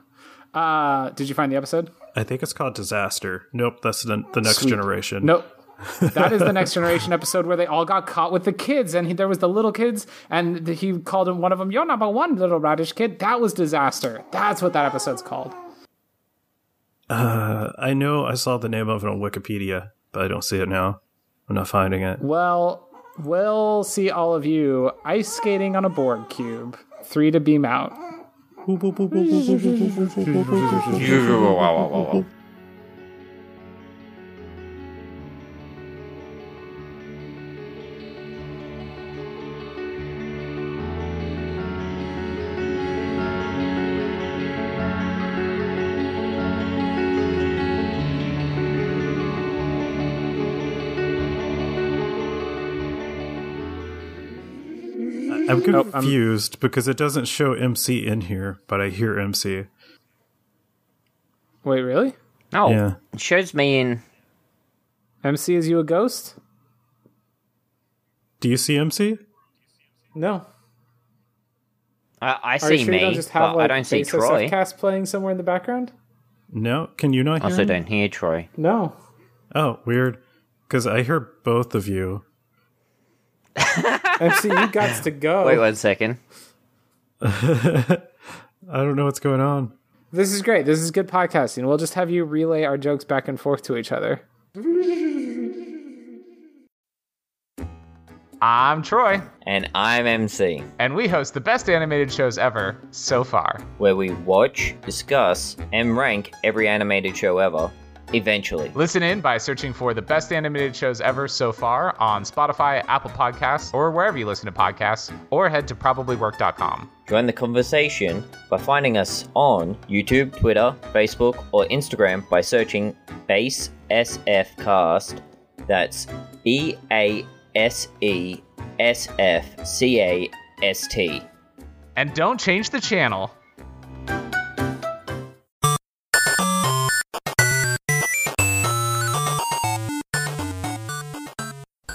Uh, did you find the episode? I think it's called Disaster. Nope, that's the the next Sweet. generation. Nope. That is the next generation episode where they all got caught with the kids, and he, there was the little kids, and he called him one of them, "You're number one, little radish kid." That was disaster. That's what that episode's called. Uh, I know I saw the name of it on Wikipedia, but I don't see it now. I'm not finding it. Well, we'll see all of you ice skating on a Borg cube. Three to beam out. [laughs] I'm confused because it doesn't show MC in here, but I hear MC. Wait, really? No, Yeah. it shows me in. MC is you a ghost? Do you see MC? No. I, I Are see you sure me, you don't just have but like I don't see Base Troy. Cast playing somewhere in the background? No. Can you not hear? Also, him? don't hear Troy. No. Oh, weird. Because I hear both of you. [laughs] MC, you got to go. Wait one second. [laughs] I don't know what's going on. This is great. This is good podcasting. We'll just have you relay our jokes back and forth to each other. I'm Troy, And I'm MC, and we host the best animated shows ever so far. where we watch, discuss, and rank every animated show ever. Eventually. Listen in by searching for the best animated shows ever so far on Spotify, Apple Podcasts, or wherever you listen to podcasts, or head to probablywork.com. Join the conversation by finding us on YouTube, Twitter, Facebook, or Instagram by searching Base SF Cast. That's B A S E S F C A S T. And don't change the channel.